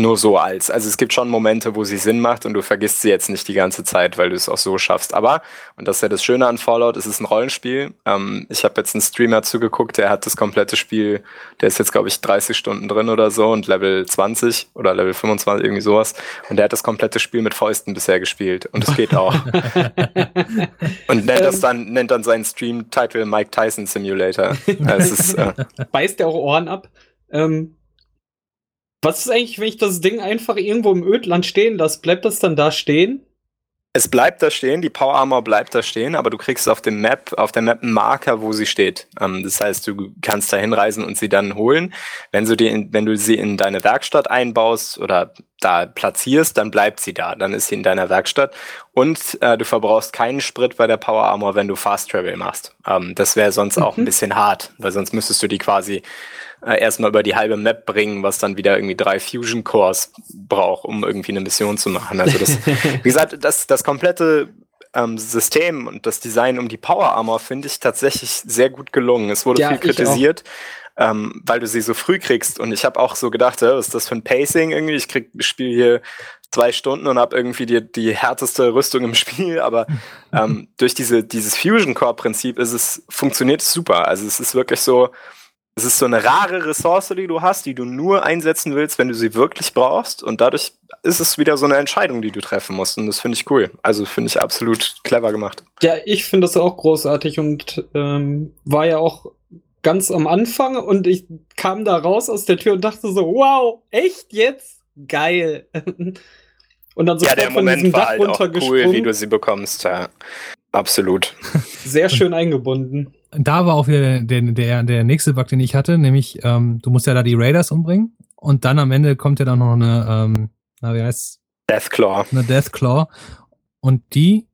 nur so als. Also es gibt schon Momente, wo sie Sinn macht und du vergisst sie jetzt nicht die ganze Zeit, weil du es auch so schaffst. Aber, und das ist ja das Schöne an Fallout, es ist ein Rollenspiel. Ähm, ich habe jetzt einen Streamer zugeguckt, der hat das komplette Spiel, der ist jetzt, glaube ich, 30 Stunden drin oder so und Level 20 oder Level 25, irgendwie sowas. Und der hat das komplette Spiel mit Fäusten bisher gespielt. Und es geht auch. und nennt das Ähm. dann, nennt dann seinen Stream-Title Mike Tyson Simulator. es ist, äh, Beißt der auch Ohren ab. Ähm, was ist eigentlich, wenn ich das Ding einfach irgendwo im Ödland stehen lasse? Bleibt das dann da stehen? Es bleibt da stehen, die Power Armor bleibt da stehen, aber du kriegst auf dem Map, auf der Map einen Marker, wo sie steht. Ähm, das heißt, du kannst da hinreisen und sie dann holen. Wenn du, die in, wenn du sie in deine Werkstatt einbaust oder da platzierst, dann bleibt sie da. Dann ist sie in deiner Werkstatt. Und äh, du verbrauchst keinen Sprit bei der Power Armor, wenn du Fast Travel machst. Ähm, das wäre sonst auch ein Mhm. bisschen hart, weil sonst müsstest du die quasi äh, erstmal über die halbe Map bringen, was dann wieder irgendwie drei Fusion Cores braucht, um irgendwie eine Mission zu machen. Also das, wie gesagt, das, das komplette ähm, System und das Design um die Power Armor finde ich tatsächlich sehr gut gelungen. Es wurde Ja, viel kritisiert, ähm, weil du sie so früh kriegst. Und ich habe auch so gedacht, ja, was ist das für ein Pacing irgendwie? Ich krieg spiele hier zwei Stunden und habe irgendwie die, die härteste Rüstung im Spiel, aber ähm, durch diese, dieses Fusion Core Prinzip ist es, funktioniert es super. Also es ist wirklich so, es ist so eine rare Ressource, die du hast, die du nur einsetzen willst, wenn du sie wirklich brauchst. Und dadurch ist es wieder so eine Entscheidung, die du treffen musst. Und das finde ich cool. Also finde ich absolut clever gemacht. Ja, ich finde das auch großartig und ähm, war ja auch ganz am Anfang und ich kam da raus aus der Tür und dachte so, wow, echt jetzt? Geil. und dann Ja, sofort der Moment war halt auch cool, wie du sie bekommst. Ja, absolut. Sehr schön eingebunden. Da war auch wieder der, der, der nächste Bug, den ich hatte, nämlich ähm, du musst ja da die Raiders umbringen und dann am Ende kommt ja dann noch eine, ähm, na, wie heißt's? Deathclaw. eine Deathclaw und die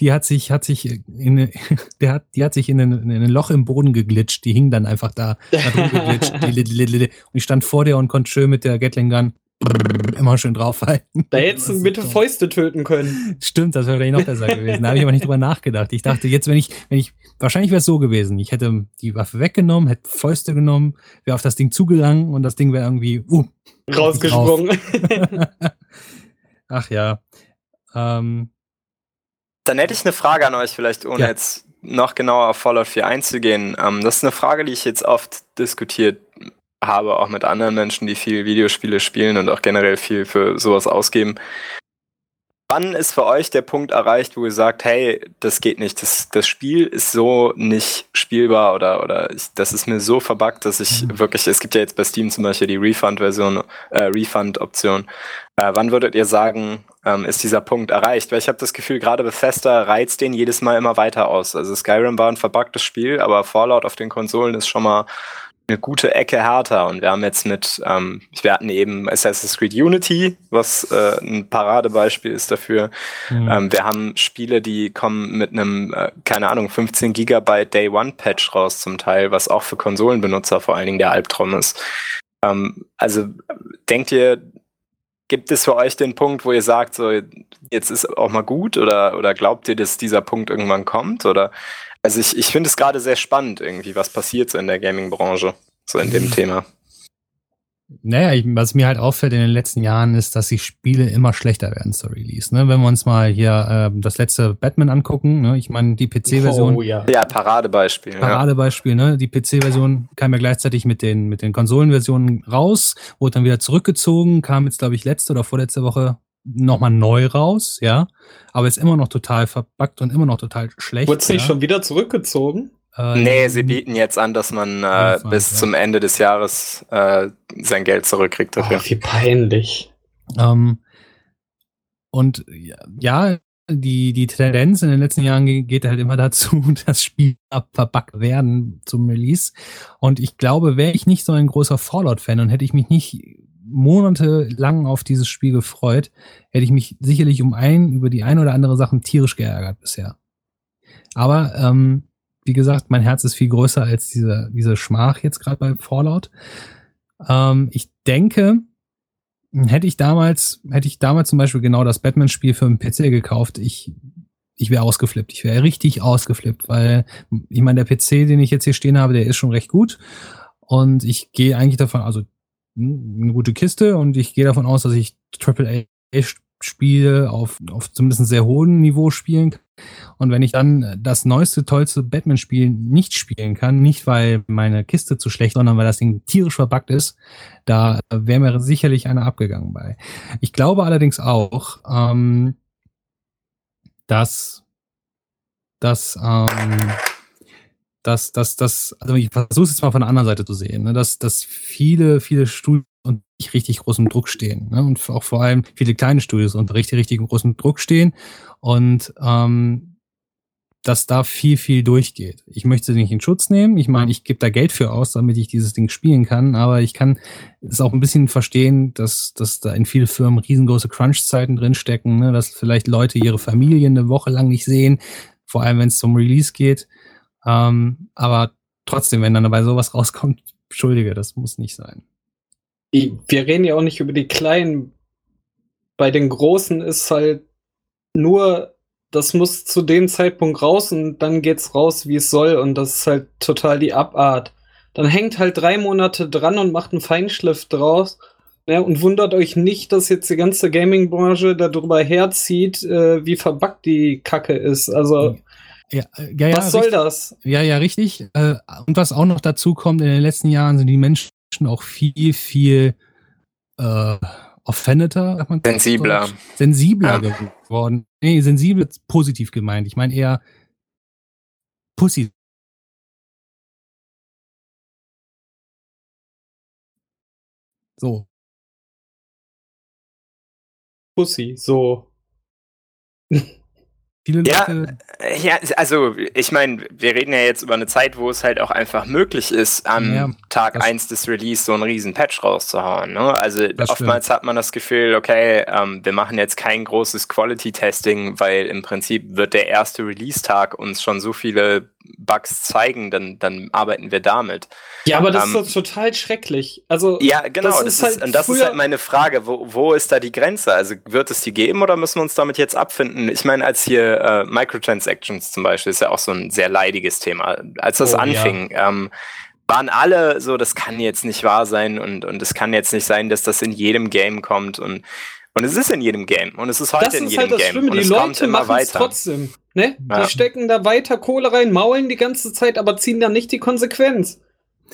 die hat sich hat sich in der hat die hat sich in ein, in ein Loch im Boden geglitscht die hing dann einfach da, da drin geglitscht und ich stand vor der und konnte schön mit der Gatling Gun immer schön draufhalten Da hättest du dumm. Fäuste töten können. Stimmt, das wäre vielleicht noch besser gewesen. Da habe ich aber nicht drüber nachgedacht. Ich dachte, jetzt, wenn ich, wenn ich, wahrscheinlich wäre es so gewesen. Ich hätte die Waffe weggenommen, hätte Fäuste genommen, wäre auf das Ding zugegangen und das Ding wäre irgendwie, uh, Rausgesprungen. Ach ja. Ähm, Dann hätte ich eine Frage an euch, vielleicht ohne Ja. jetzt noch genauer auf Fallout 4 einzugehen. Ähm, das ist eine Frage, die ich jetzt oft diskutiert habe, auch mit anderen Menschen, die viel Videospiele spielen und auch generell viel für sowas ausgeben. Wann ist für euch der Punkt erreicht, wo ihr sagt, hey, das geht nicht, das, das Spiel ist so nicht spielbar oder, oder ich, das ist mir so verbuggt, dass ich Mhm. wirklich, es gibt ja jetzt bei Steam zum Beispiel die Refund-Version, äh, Refund-Option. Äh, wann würdet ihr sagen, ähm, ist dieser Punkt erreicht? Weil ich habe das Gefühl, gerade Bethesda reizt den jedes Mal immer weiter aus. Also Skyrim war ein verbuggtes Spiel, aber Fallout auf den Konsolen ist schon mal eine gute Ecke härter. Und wir haben jetzt mit, ähm, wir hatten eben Assassin's Creed Unity, was äh, ein Paradebeispiel ist dafür. Mhm. Ähm, wir haben Spiele, die kommen mit einem, äh, keine Ahnung, 15 Gigabyte Day One Patch raus zum Teil, was auch für Konsolenbenutzer vor allen Dingen der Albtraum ist. Ähm, also denkt ihr, gibt es für euch den Punkt, wo ihr sagt, so jetzt ist auch mal gut oder, oder glaubt ihr, dass dieser Punkt irgendwann kommt? Oder also ich, ich finde es gerade sehr spannend irgendwie, was passiert so in der Gaming-Branche, so in dem Mhm. Thema. Naja, ich, was mir halt auffällt in den letzten Jahren ist, dass die Spiele immer schlechter werden zur Release. Ne? Wenn wir uns mal hier ähm, das letzte Batman angucken, ne? ich meine, die PC-Version, Oh ja. Ja, Paradebeispiel. Ja. Paradebeispiel, ne? Die PC-Version kam ja gleichzeitig mit den, mit den Konsolenversionen raus, wurde dann wieder zurückgezogen, kam jetzt, glaube ich, letzte oder vorletzte Woche nochmal neu raus, ja. Aber ist immer noch total verbuggt und immer noch total schlecht. Wurde es nicht ja? schon wieder zurückgezogen? Äh, Nee, sie bieten jetzt an, dass man äh, bis ja. zum Ende des Jahres äh, sein Geld zurückkriegt dafür. Oh, wie peinlich. Ähm, und ja, die, die Tendenz in den letzten Jahren ge- geht halt immer dazu, dass Spiele verbuggt werden zum Release. Und ich glaube, wäre ich nicht so ein großer Fallout-Fan und hätte ich mich nicht monatelang auf dieses Spiel gefreut, hätte ich mich sicherlich um ein, über die ein oder andere Sachen tierisch geärgert bisher. Aber ähm, wie gesagt, mein Herz ist viel größer als diese, diese Schmach jetzt gerade bei Fallout. Ähm, ich denke, hätte ich damals, hätte ich damals zum Beispiel genau das Batman-Spiel für den PC gekauft, ich, ich wäre ausgeflippt. Ich wäre richtig ausgeflippt, weil ich meine, der PC, den ich jetzt hier stehen habe, der ist schon recht gut. Und ich gehe eigentlich davon, also eine gute Kiste und ich gehe davon aus, dass ich AAA-Spiele auf, auf zumindest sehr hohen Niveau spielen kann. Und wenn ich dann das neueste, tollste Batman-Spiel nicht spielen kann, nicht weil meine Kiste zu schlecht, sondern weil das Ding tierisch verbuggt ist, da wäre mir sicherlich einer abgegangen bei. Ich glaube allerdings auch, ähm, dass, dass, ähm, dass, dass, dass, also ich versuche es jetzt mal von der anderen Seite zu sehen, ne, dass, dass viele, viele Studien und nicht richtig großem Druck stehen. Ne, und auch vor allem viele kleine Studios unter richtig, richtig großem Druck stehen und ähm, dass da viel, viel durchgeht. Ich möchte sie nicht in Schutz nehmen. Ich meine, ich gebe da Geld für aus, damit ich dieses Ding spielen kann, aber ich kann es auch ein bisschen verstehen, dass, dass da in viele Firmen riesengroße Crunch-Zeiten drinstecken, ne, dass vielleicht Leute ihre Familien eine Woche lang nicht sehen, vor allem wenn es zum Release geht. Ähm, aber trotzdem, wenn dann dabei sowas rauskommt, entschuldige, das muss nicht sein. Wir reden ja auch nicht über die Kleinen. Bei den Großen ist halt nur, das muss zu dem Zeitpunkt raus und dann geht's raus, wie es soll. Und das ist halt total die Abart. Dann hängt halt drei Monate dran und macht einen Feinschliff draus. Ja, und wundert euch nicht, dass jetzt die ganze Gaming-Branche darüber herzieht, äh, wie verbuggt die Kacke ist. Also, Ja, äh, ja, ja, was soll richtig. das? Ja, ja, richtig. Äh, und was auch noch dazu kommt, in den letzten Jahren sind die Menschen auch viel, viel äh, offendeter, sagt man Sensibler. Deutsch? sensibler Ja. geworden. Nee, sensibel ist positiv gemeint. Ich meine eher Pussy. So. Pussy, so. Viele Ja, Leute. Äh, Ja, also ich meine, wir reden ja jetzt über eine Zeit, wo es halt auch einfach möglich ist, am Ja, Tag das- 1 des Release so einen riesen Patch rauszuhauen. Ne? Also oftmals hat man das Gefühl, okay, ähm, wir machen jetzt kein großes Quality-Testing, weil im Prinzip wird der erste Release-Tag uns schon so viele Bugs zeigen, dann, dann arbeiten wir damit. Ja, aber das Ähm, ist doch total schrecklich. Also, Ja, genau, Das das, ist halt und das ist halt meine Frage, wo, wo ist da die Grenze? Also wird es die geben oder müssen wir uns damit jetzt abfinden? Ich meine, als hier äh, Microtransactions zum Beispiel ist ja auch so ein sehr leidiges Thema. Als das Oh, ja. anfing, ähm, waren alle so, das kann jetzt nicht wahr sein und, und es kann jetzt nicht sein, dass das in jedem Game kommt und Und es ist in jedem Game. Und es ist heute das in ist jedem halt das Game. Schlimme. Und Die es kommt Leute immer machen es weiter. trotzdem. Ne? Ja. Die stecken da weiter Kohle rein, maulen die ganze Zeit, aber ziehen dann nicht die Konsequenz.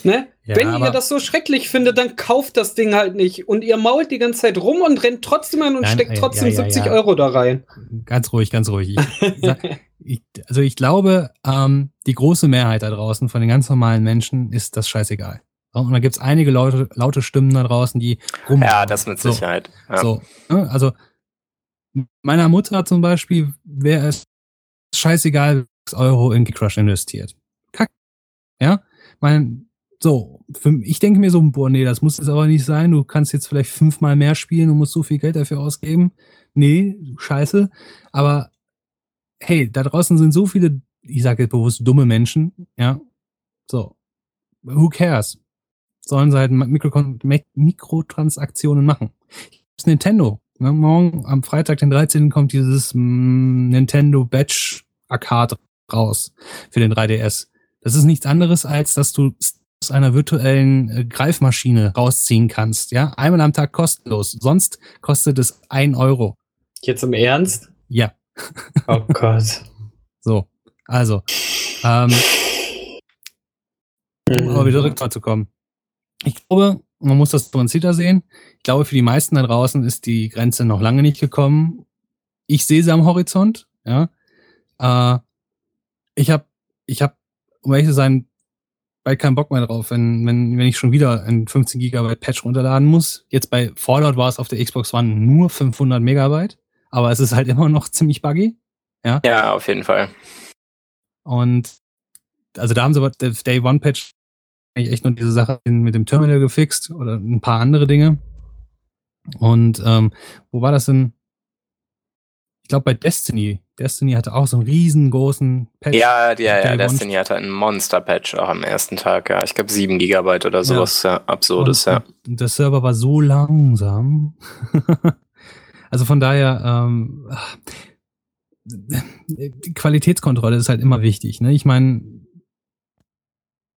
Ne? Ja, Wenn ihr das so schrecklich findet, dann kauft das Ding halt nicht. Und ihr mault die ganze Zeit rum und rennt trotzdem an und Nein, steckt ja, trotzdem ja, ja, 70 ja. Euro da rein. Ganz ruhig, ganz ruhig. Ich, ich, also ich glaube, ähm, die große Mehrheit da draußen von den ganz normalen Menschen ist das scheißegal. Und da gibt's einige laute, laute Stimmen da draußen, die rum. Ja, das mit So. Sicherheit. Ja. So, ne? also meiner Mutter zum Beispiel wäre es scheißegal, viel Euro in Crush investiert. Kack. Ja, mein, so, für, ich denke mir so, boah, nee, das muss jetzt aber nicht sein. Du kannst jetzt vielleicht fünfmal mehr spielen und musst so viel Geld dafür ausgeben. Nee, scheiße. Aber hey, da draußen sind so viele, ich sage jetzt bewusst dumme Menschen, ja. So, who cares? Sollen sie halt Mikrokon Mikrotransaktionen machen. Das Nintendo. Ne? Morgen am Freitag, den 13. kommt dieses mm, Nintendo Batch Arcade raus für den 3DS. Das ist nichts anderes, als dass du aus einer virtuellen äh, Greifmaschine rausziehen kannst. Ja, einmal am Tag kostenlos. Sonst kostet es ein Euro. Jetzt im Ernst? Ja, Oh Gott. so. Also, ähm, um aber wieder Mhm. zurückzukommen. Ich glaube, man muss das differenzierter sehen. Ich glaube, für die meisten da draußen ist die Grenze noch lange nicht gekommen. Ich sehe sie am Horizont. Ja, äh, ich habe, ich habe, um ehrlich zu sein, bald keinen Bock mehr drauf, wenn, wenn, wenn ich schon wieder ein 15 Gigabyte Patch runterladen muss. Jetzt bei Fallout war es auf der Xbox One nur 500 Megabyte, aber es ist halt immer noch ziemlich buggy. ja, auf jeden Fall. Und also da haben sie aber der Day One Patch eigentlich echt nur diese Sache mit dem Terminal gefixt oder ein paar andere Dinge. Und ähm, wo war das denn? Ich glaube bei Destiny. Destiny hatte auch so einen riesengroßen Patch. Ja, ja, ja. Destiny hatte einen Monster-Patch auch am ersten Tag, ja. Ich glaube 7 Gigabyte oder sowas, ja. Absurdes, und, ja. und der Server war so langsam. also von daher, ähm, die Qualitätskontrolle ist halt immer wichtig. Ne? Ich meine,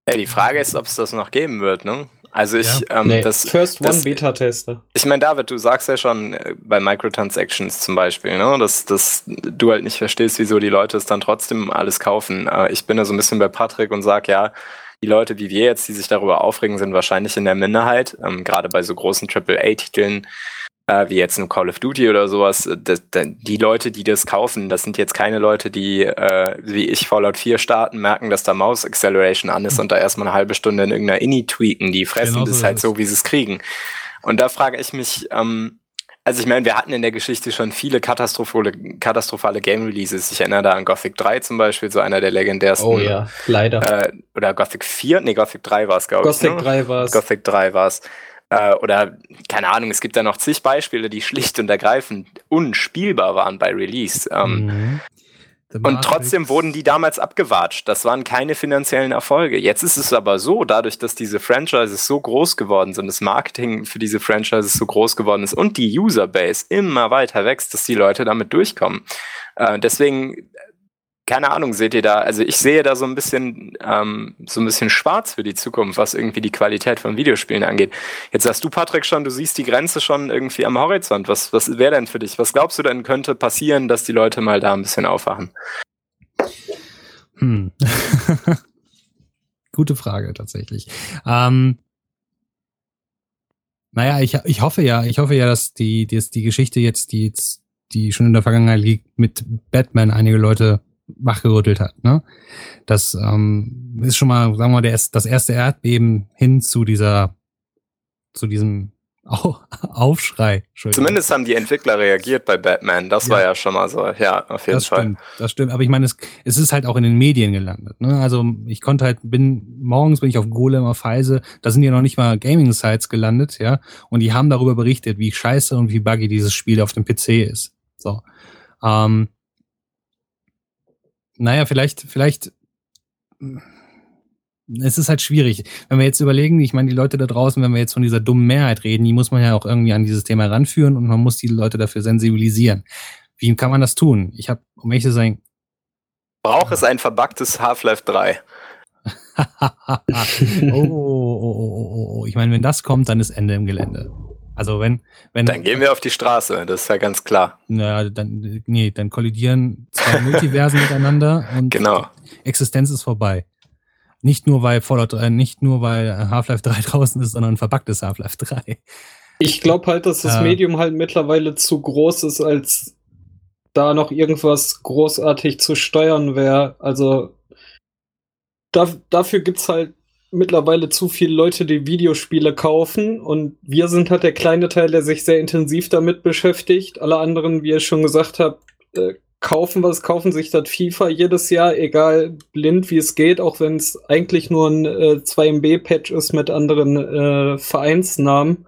Ey, die Frage ist, ob es das noch geben wird, ne? Also ich, ähm, Nee, das, First One das- Beta-Tester. ich meine, David, du sagst ja schon äh, bei Microtransactions zum Beispiel, ne, dass, dass du halt nicht verstehst, wieso die Leute es dann trotzdem alles kaufen. Äh, ich bin da so ein bisschen bei Patrick und sag ja, die Leute wie wir jetzt, die sich darüber aufregen, sind wahrscheinlich in der Minderheit, ähm, gerade bei so großen AAA-Titeln äh, wie jetzt ein Call of Duty oder sowas. äh, Das, da- die Leute, die das kaufen, das sind jetzt keine Leute, die äh, wie ich Fallout 4 starten, merken, dass da Mouse Acceleration an ist und da erstmal eine halbe Stunde in irgendeiner Inni tweaken. Die fressen Genau so das halt so, wie sie es kriegen. Und da frage ich mich, ähm, also ich meine, wir hatten in der Geschichte schon viele katastrophale, katastrophale Game Releases. Ich erinnere da an Gothic 3 zum Beispiel, so einer der legendärsten. Oh ja, leider. Äh, oder Gothic 4? Nee, Gothic 3 war es, glaube ich. Gothic ne? 3 war es. Gothic 3 war es. Äh, oder, keine Ahnung, es gibt da noch zig Beispiele, die schlicht und ergreifend unspielbar waren bei Release. Ähm, mhm. Und trotzdem wurden die damals abgewatscht. Das waren keine finanziellen Erfolge. Jetzt ist es aber so, dadurch, dass diese Franchises so groß geworden sind, das Marketing für diese Franchises so groß geworden ist und die Userbase immer weiter wächst, dass die Leute damit durchkommen. Äh, deswegen, keine Ahnung, seht ihr da, also ich sehe da so ein bisschen, ähm, so ein bisschen schwarz für die Zukunft, was irgendwie die Qualität von Videospielen angeht. Jetzt sagst du, Patrick, schon, du siehst die Grenze schon irgendwie am Horizont. Was, was wäre denn für dich? Was glaubst du denn könnte passieren, dass die Leute mal da ein bisschen aufwachen? Hm. Gute Frage tatsächlich. Ähm, naja, ich, ich hoffe ja, ich hoffe ja, dass die, dass die Geschichte jetzt, die jetzt, die schon in der Vergangenheit liegt, mit Batman einige Leute wachgerüttelt hat. Ne? Das ähm, ist schon mal, sagen wir mal, der, das erste Erdbeben hin zu dieser, zu diesem Au Aufschrei. Zumindest haben die Entwickler reagiert bei Batman. Das Ja. war ja schon mal so. Ja, auf jeden das Fall. stimmt, das stimmt. Aber ich meine, es, es ist halt auch in den Medien gelandet. Ne? Also ich konnte halt, bin morgens bin ich auf Golem auf Heise, da sind ja noch nicht mal Gaming-Sites gelandet, ja, und die haben darüber berichtet, wie scheiße und wie buggy dieses Spiel auf dem PC ist. So. Ähm, naja, vielleicht, vielleicht, es ist halt schwierig. Wenn wir jetzt überlegen, ich meine, die Leute da draußen, wenn wir jetzt von dieser dummen Mehrheit reden, die muss man ja auch irgendwie an dieses Thema ranführen und man muss die Leute dafür sensibilisieren. Wie kann man das tun? Ich habe, um ehrlich zu sein, Braucht es ein verbuggtes Half-Life 3? oh, oh, oh, oh, oh, oh. Ich meine, wenn das kommt, dann ist Ende im Gelände. Also wenn, wenn. Dann gehen wir auf die Straße, das ist ja ganz klar. Na, dann, nee, dann kollidieren zwei Multiversen miteinander und Genau. Existenz ist vorbei. Nicht nur weil Fallout 3, nicht nur weil Half-Life 3 draußen ist, sondern ein verpacktes Half-Life 3. Ich glaube halt, dass das Ja. Medium halt mittlerweile zu groß ist, als da noch irgendwas großartig zu steuern wäre. Also da, dafür gibt's halt mittlerweile zu viele Leute, die Videospiele kaufen und wir sind halt der kleine Teil, der sich sehr intensiv damit beschäftigt. Alle anderen, wie ihr schon gesagt habt, äh, kaufen was, kaufen sich das FIFA jedes Jahr, egal blind wie es geht, auch wenn es eigentlich nur ein äh, 2MB-Patch ist mit anderen äh, Vereinsnamen.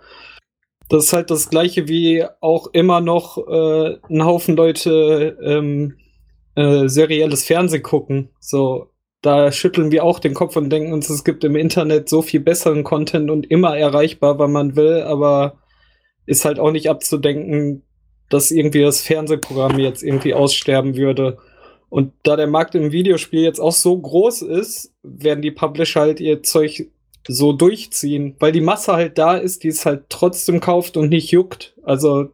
Das ist halt das gleiche wie auch immer noch äh, ein Haufen Leute ähm, äh, serielles Fernsehen gucken. So, da schütteln wir auch den Kopf und denken uns, es gibt im Internet so viel besseren Content und immer erreichbar, wann man will, aber ist halt auch nicht abzudenken, dass irgendwie das Fernsehprogramm jetzt irgendwie aussterben würde. Und da der Markt im Videospiel jetzt auch so groß ist, werden die Publisher halt ihr Zeug so durchziehen, weil die Masse halt da ist, die es halt trotzdem kauft und nicht juckt. Also,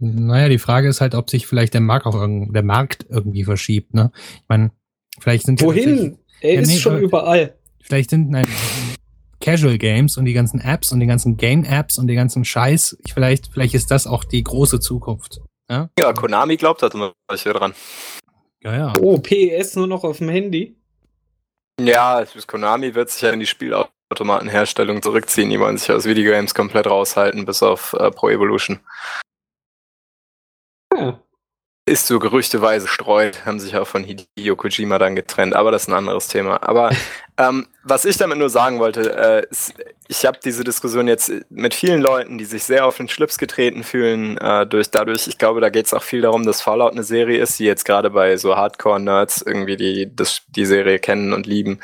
Naja, die Frage ist halt, ob sich vielleicht der Markt auch der Markt irgendwie verschiebt, ne? Ich meine, vielleicht sind wohin? Er Ja, ist nee, schon aber- überall. Vielleicht sind nein, Casual Games und die ganzen Apps und die ganzen Game Apps und die ganzen Scheiß, ich, vielleicht, vielleicht ist das auch die große Zukunft. Ja, Ja, Konami glaubt da zum Beispiel dran. ja. ja. Oh, PES nur noch auf dem Handy. Ja, Konami wird sich ja in die Spielautomatenherstellung zurückziehen. Die wollen sich aus Videogames komplett raushalten, bis auf äh, Pro Evolution. Ja. Ist so gerüchteweise streut, haben sich auch von Hideo Kojima dann getrennt, aber das ist ein anderes Thema. Aber ähm, was ich damit nur sagen wollte, äh, ist, ich habe diese Diskussion jetzt mit vielen Leuten, die sich sehr auf den Schlips getreten fühlen, äh, durch dadurch, ich glaube, da geht es auch viel darum, dass Fallout eine Serie ist, die jetzt gerade bei so Hardcore-Nerds irgendwie die, das, die Serie kennen und lieben.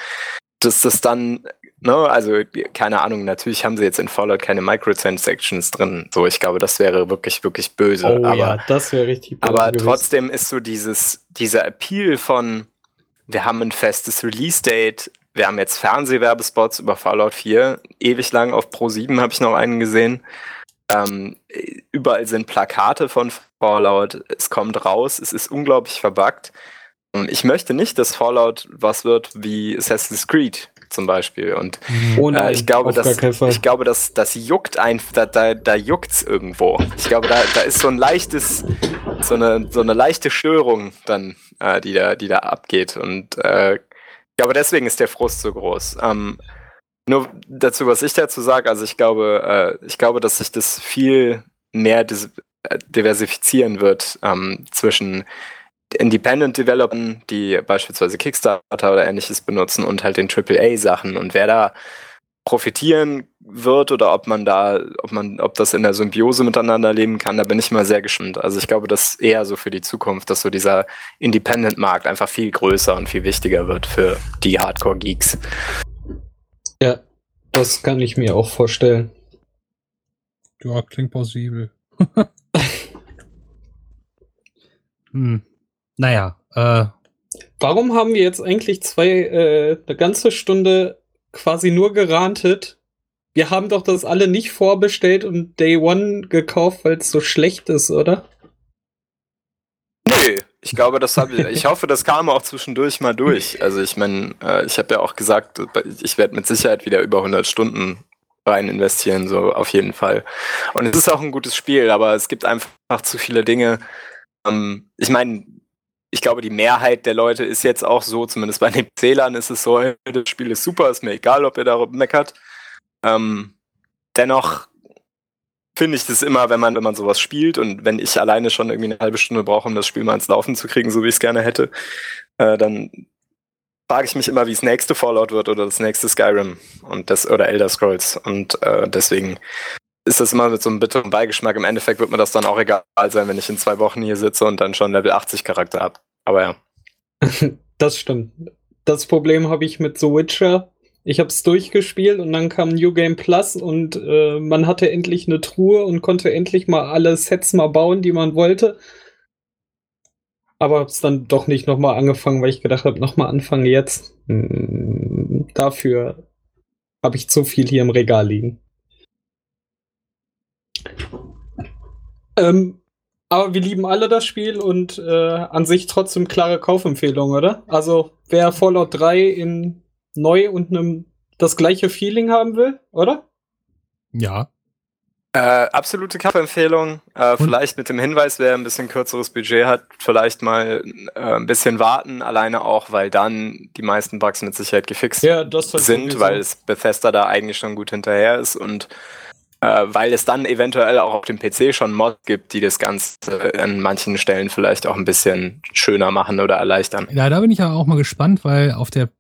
Dass das dann, ne, also keine Ahnung, natürlich haben sie jetzt in Fallout keine Microtransactions drin. So, ich glaube, das wäre wirklich, wirklich böse. Oh aber ja, das wäre richtig böse aber gewesen. trotzdem ist so dieses, dieser Appeal von, wir haben ein festes Release-Date, wir haben jetzt Fernsehwerbespots über Fallout 4, ewig lang auf Pro 7 habe ich noch einen gesehen. Ähm, überall sind Plakate von Fallout, es kommt raus, es ist unglaublich verbuggt. Und ich möchte nicht, dass Fallout was wird wie Assassin's Creed zum Beispiel. Und Oh nein, äh, ich glaube, auf gar das, keinen Fall. ich glaube, das, das juckt ein, da, da, da juckt's irgendwo. Ich glaube, da, da ist so ein leichtes, so eine, so eine leichte Störung dann, äh, die da, die da abgeht. Und äh, ich glaube, deswegen ist der Frust so groß. Ähm, nur dazu, was ich dazu sage, also ich glaube, äh, ich glaube, dass sich das viel mehr äh, diversifizieren wird ähm, zwischen Independent Developern, die beispielsweise Kickstarter oder ähnliches benutzen und halt den AAA-Sachen. Und wer da profitieren wird oder ob man da, ob man, ob das in der Symbiose miteinander leben kann, da bin ich mal sehr gespannt. Also ich glaube, das ist eher so für die Zukunft, dass so dieser Independent-Markt einfach viel größer und viel wichtiger wird für die Hardcore-Geeks. Ja, das kann ich mir auch vorstellen. Ja, klingt plausibel. hm. Naja, äh, Warum haben wir jetzt eigentlich zwei, äh, eine ganze Stunde quasi nur gerantet? Wir haben doch das alle nicht vorbestellt und Day One gekauft, weil es so schlecht ist, oder? Nö, ich glaube, das habe ich. Ich hoffe, das kam auch zwischendurch mal durch. Also ich meine, äh, ich habe ja auch gesagt, ich werde mit Sicherheit wieder über 100 Stunden rein investieren, so auf jeden Fall. Und es ist auch ein gutes Spiel, aber es gibt einfach zu viele Dinge. Ähm, ich meine, ich glaube, die Mehrheit der Leute ist jetzt auch so, zumindest bei den Zählern ist es so, das Spiel ist super, ist mir egal, ob ihr darüber meckert. Ähm, dennoch finde ich das immer, wenn man, wenn man sowas spielt und wenn ich alleine schon irgendwie eine halbe Stunde brauche, um das Spiel mal ins Laufen zu kriegen, so wie ich es gerne hätte, äh, dann frage ich mich immer, wie das nächste Fallout wird oder das nächste Skyrim und das oder Elder Scrolls. Und äh, deswegen ist das immer mit so einem bitteren Beigeschmack. Im Endeffekt wird mir das dann auch egal sein, wenn ich in zwei Wochen hier sitze und dann schon Level 80 Charakter habe. Aber ja. Das stimmt. Das Problem habe ich mit The Witcher. Ich habe es durchgespielt und dann kam New Game Plus und äh, man hatte endlich eine Truhe und konnte endlich mal alle Sets mal bauen, die man wollte. Aber habe es dann doch nicht nochmal angefangen, weil ich gedacht habe, nochmal anfangen jetzt. Hm, dafür habe ich zu viel hier im Regal liegen. Ähm, aber wir lieben alle das Spiel und äh, an sich trotzdem klare Kaufempfehlung, oder? Also wer Fallout 3 in neu und einem das gleiche Feeling haben will, oder? Ja. Äh, absolute Kaufempfehlung. Äh, vielleicht mit dem Hinweis, wer ein bisschen kürzeres Budget hat, vielleicht mal äh, ein bisschen warten. Alleine auch, weil dann die meisten Bugs mit Sicherheit gefixt Ja, das sind, weil es Bethesda da eigentlich schon gut hinterher ist und äh, weil es dann eventuell auch auf dem PC schon Mods gibt, die das Ganze an manchen Stellen vielleicht auch ein bisschen schöner machen oder erleichtern. Ja, da bin ich ja auch mal gespannt, weil auf der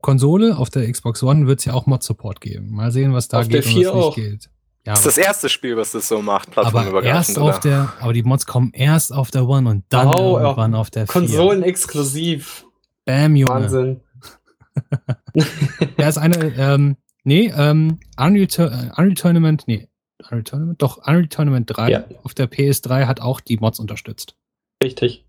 Konsole, auf der Xbox One, wird es ja auch Mod-Support geben. Mal sehen, was da Auf geht und 4 was nicht auch. geht. Ja, Das ist das erste Spiel, was das so macht, aber plattformübergreifend. erst auf oder? der, aber die Mods kommen erst auf der One und dann Oh, ja. irgendwann auf der 4. Konsolen exklusiv. Bam, Junge. Wahnsinn. Da ist eine, ähm, nee, ähm, Unreal, äh, Unreal Tournament, nee, Unreal Tournament, doch, Unreal Tournament 3 Ja. auf der PS3 hat auch die Mods unterstützt. Richtig.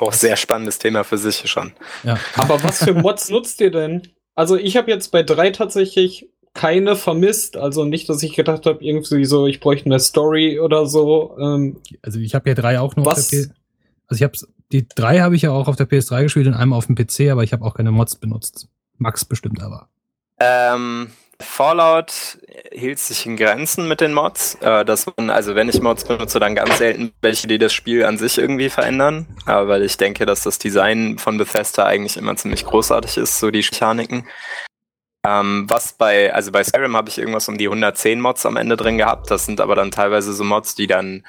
Auch sehr spannendes Thema für sich schon. Ja. Aber was für Mods nutzt ihr denn? Also ich habe jetzt bei drei tatsächlich keine vermisst. Also nicht, dass ich gedacht habe, irgendwie so, ich bräuchte eine Story oder so. Ähm, Also ich habe ja drei auch nur Was? auf der PS. Also ich hab's, die drei habe ich ja auch auf der PS3 gespielt und einmal auf dem PC, aber ich habe auch keine Mods benutzt. Max bestimmt aber. Ähm, Fallout hielt sich in Grenzen mit den Mods. Äh, das waren, also wenn ich Mods benutze, dann ganz selten welche, die das Spiel an sich irgendwie verändern. Äh, weil ich denke, dass das Design von Bethesda eigentlich immer ziemlich großartig ist, so die Mechaniken. Ähm, was bei, also bei Skyrim habe ich irgendwas um die 110 Mods am Ende drin gehabt. Das sind aber dann teilweise so Mods, die dann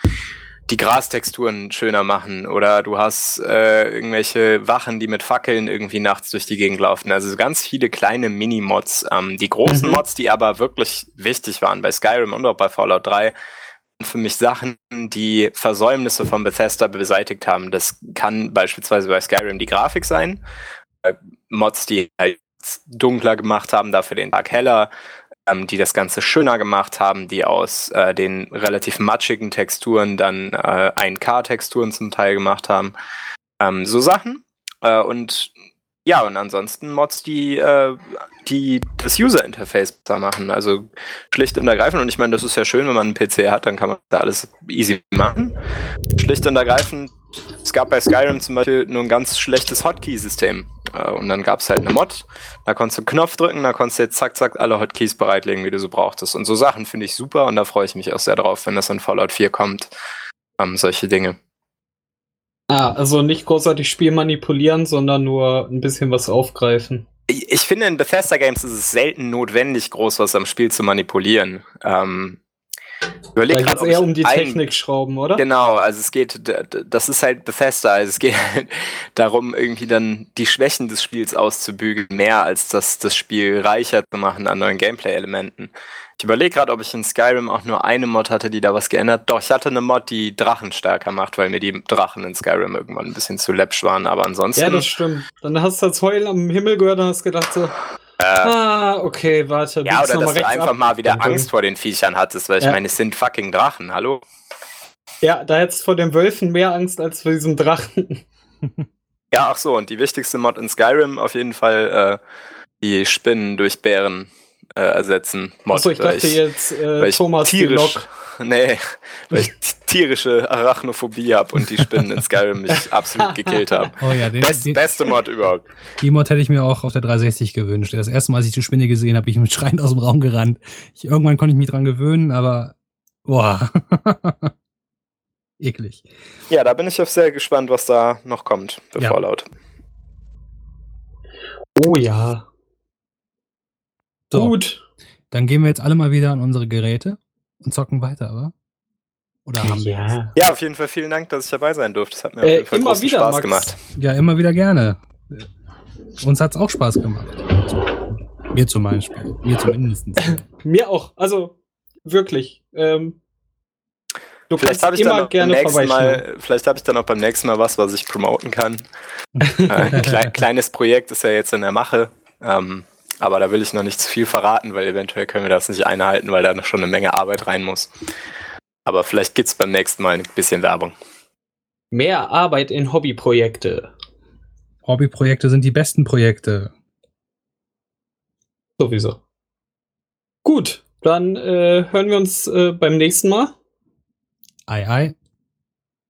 die Grastexturen schöner machen oder du hast äh, irgendwelche Wachen, die mit Fackeln irgendwie nachts durch die Gegend laufen. Also so ganz viele kleine Mini-Mods. Ähm, die großen Mhm. Mods, die aber wirklich wichtig waren bei Skyrim und auch bei Fallout 3, sind für mich Sachen, die Versäumnisse von Bethesda beseitigt haben. Das kann beispielsweise bei Skyrim die Grafik sein. Äh, Mods, die halt dunkler gemacht haben, dafür den Tag heller, ähm, die das Ganze schöner gemacht haben, die aus äh, den relativ matschigen Texturen dann äh, 1K-Texturen zum Teil gemacht haben. Ähm, so Sachen. Äh, und ja, und ansonsten Mods, die, äh, die das User-Interface besser machen. Also schlicht und ergreifend. Und ich meine, das ist ja schön, wenn man einen PC hat, dann kann man da alles easy machen. Schlicht und ergreifend, es gab bei Skyrim zum Beispiel nur ein ganz schlechtes Hotkey-System. Äh, und dann gab es halt eine Mod, da konntest du einen Knopf drücken, da konntest du jetzt zack, zack alle Hotkeys bereitlegen, wie du so brauchtest. Und so Sachen finde ich super und da freue ich mich auch sehr drauf, wenn das in Fallout 4 kommt. Ähm, solche Dinge. ah, also nicht großartig Spiel manipulieren, sondern nur ein bisschen was aufgreifen. Ich, ich finde, in Bethesda Games ist es selten notwendig, groß was am Spiel zu manipulieren. Ähm, überleg Da geht ob eher um die Technik schrauben, oder? Genau, also es geht, das ist halt Bethesda, also es geht halt darum, irgendwie dann die Schwächen des Spiels auszubügeln, mehr als das, das Spiel reicher zu machen an neuen Gameplay-Elementen. Ich überlege gerade, ob ich in Skyrim auch nur eine Mod hatte, die da was geändert. Doch, ich hatte eine Mod, die Drachen stärker macht, weil mir die Drachen in Skyrim irgendwann ein bisschen zu läppsch waren, aber ansonsten. Ja, das stimmt. Dann hast du das Heulen am Himmel gehört und hast gedacht so, äh, ah, okay, warte. ja, oder dass du einfach ab. mal wieder Angst vor den Viechern hattest, weil ich Ja. meine, es sind fucking Drachen, hallo? Ja, da hättest du vor den Wölfen mehr Angst als vor diesem Drachen. Ja, ach so, und die wichtigste Mod in Skyrim auf jeden Fall äh, die Spinnen durch Bären äh, ersetzen. Mod, Achso, ich dachte jetzt äh, weil ich Thomas tierisch, nee, weil ich tierische Arachnophobie habe und die Spinnen in Skyrim mich absolut gekillt haben. Oh ja, den, Best, den, beste Mod überhaupt. die Mod hätte ich mir auch auf der 360 gewünscht. Das erste Mal, als ich die Spinne gesehen habe, bin ich mit schreiend aus dem Raum gerannt. Ich, irgendwann konnte ich mich dran gewöhnen, aber boah. Eklig. Ja, da bin ich auch sehr gespannt, was da noch kommt für Ja. Fallout. Oh ja. So, Gut. dann gehen wir jetzt alle mal wieder an unsere Geräte und zocken weiter, aber? Oder haben wir jetzt? Ja. Ja, auf jeden Fall vielen Dank, dass ich dabei sein durfte. Das hat mir auf Äh, jeden Fall immer wieder, Spaß Max. gemacht. Ja, immer wieder gerne. Uns hat's auch Spaß gemacht. Mir zum Beispiel. Mir zumindest. Mir auch. Also, wirklich. Ähm, du Vielleicht kannst habe ich immer dann noch beim gerne. Mal, vielleicht habe ich dann auch beim nächsten Mal was, was ich promoten kann. äh, klei kleines Projekt ist ja jetzt in der Mache. Ähm, aber da will ich noch nicht zu viel verraten, weil eventuell können wir das nicht einhalten, weil da noch schon eine Menge Arbeit rein muss. Aber vielleicht gibt's beim nächsten Mal ein bisschen Werbung. Mehr Arbeit in Hobbyprojekte. Hobbyprojekte sind die besten Projekte. Sowieso. Gut, dann äh, hören wir uns äh, beim nächsten Mal. Ei, ei.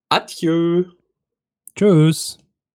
Adieu. Tschüss.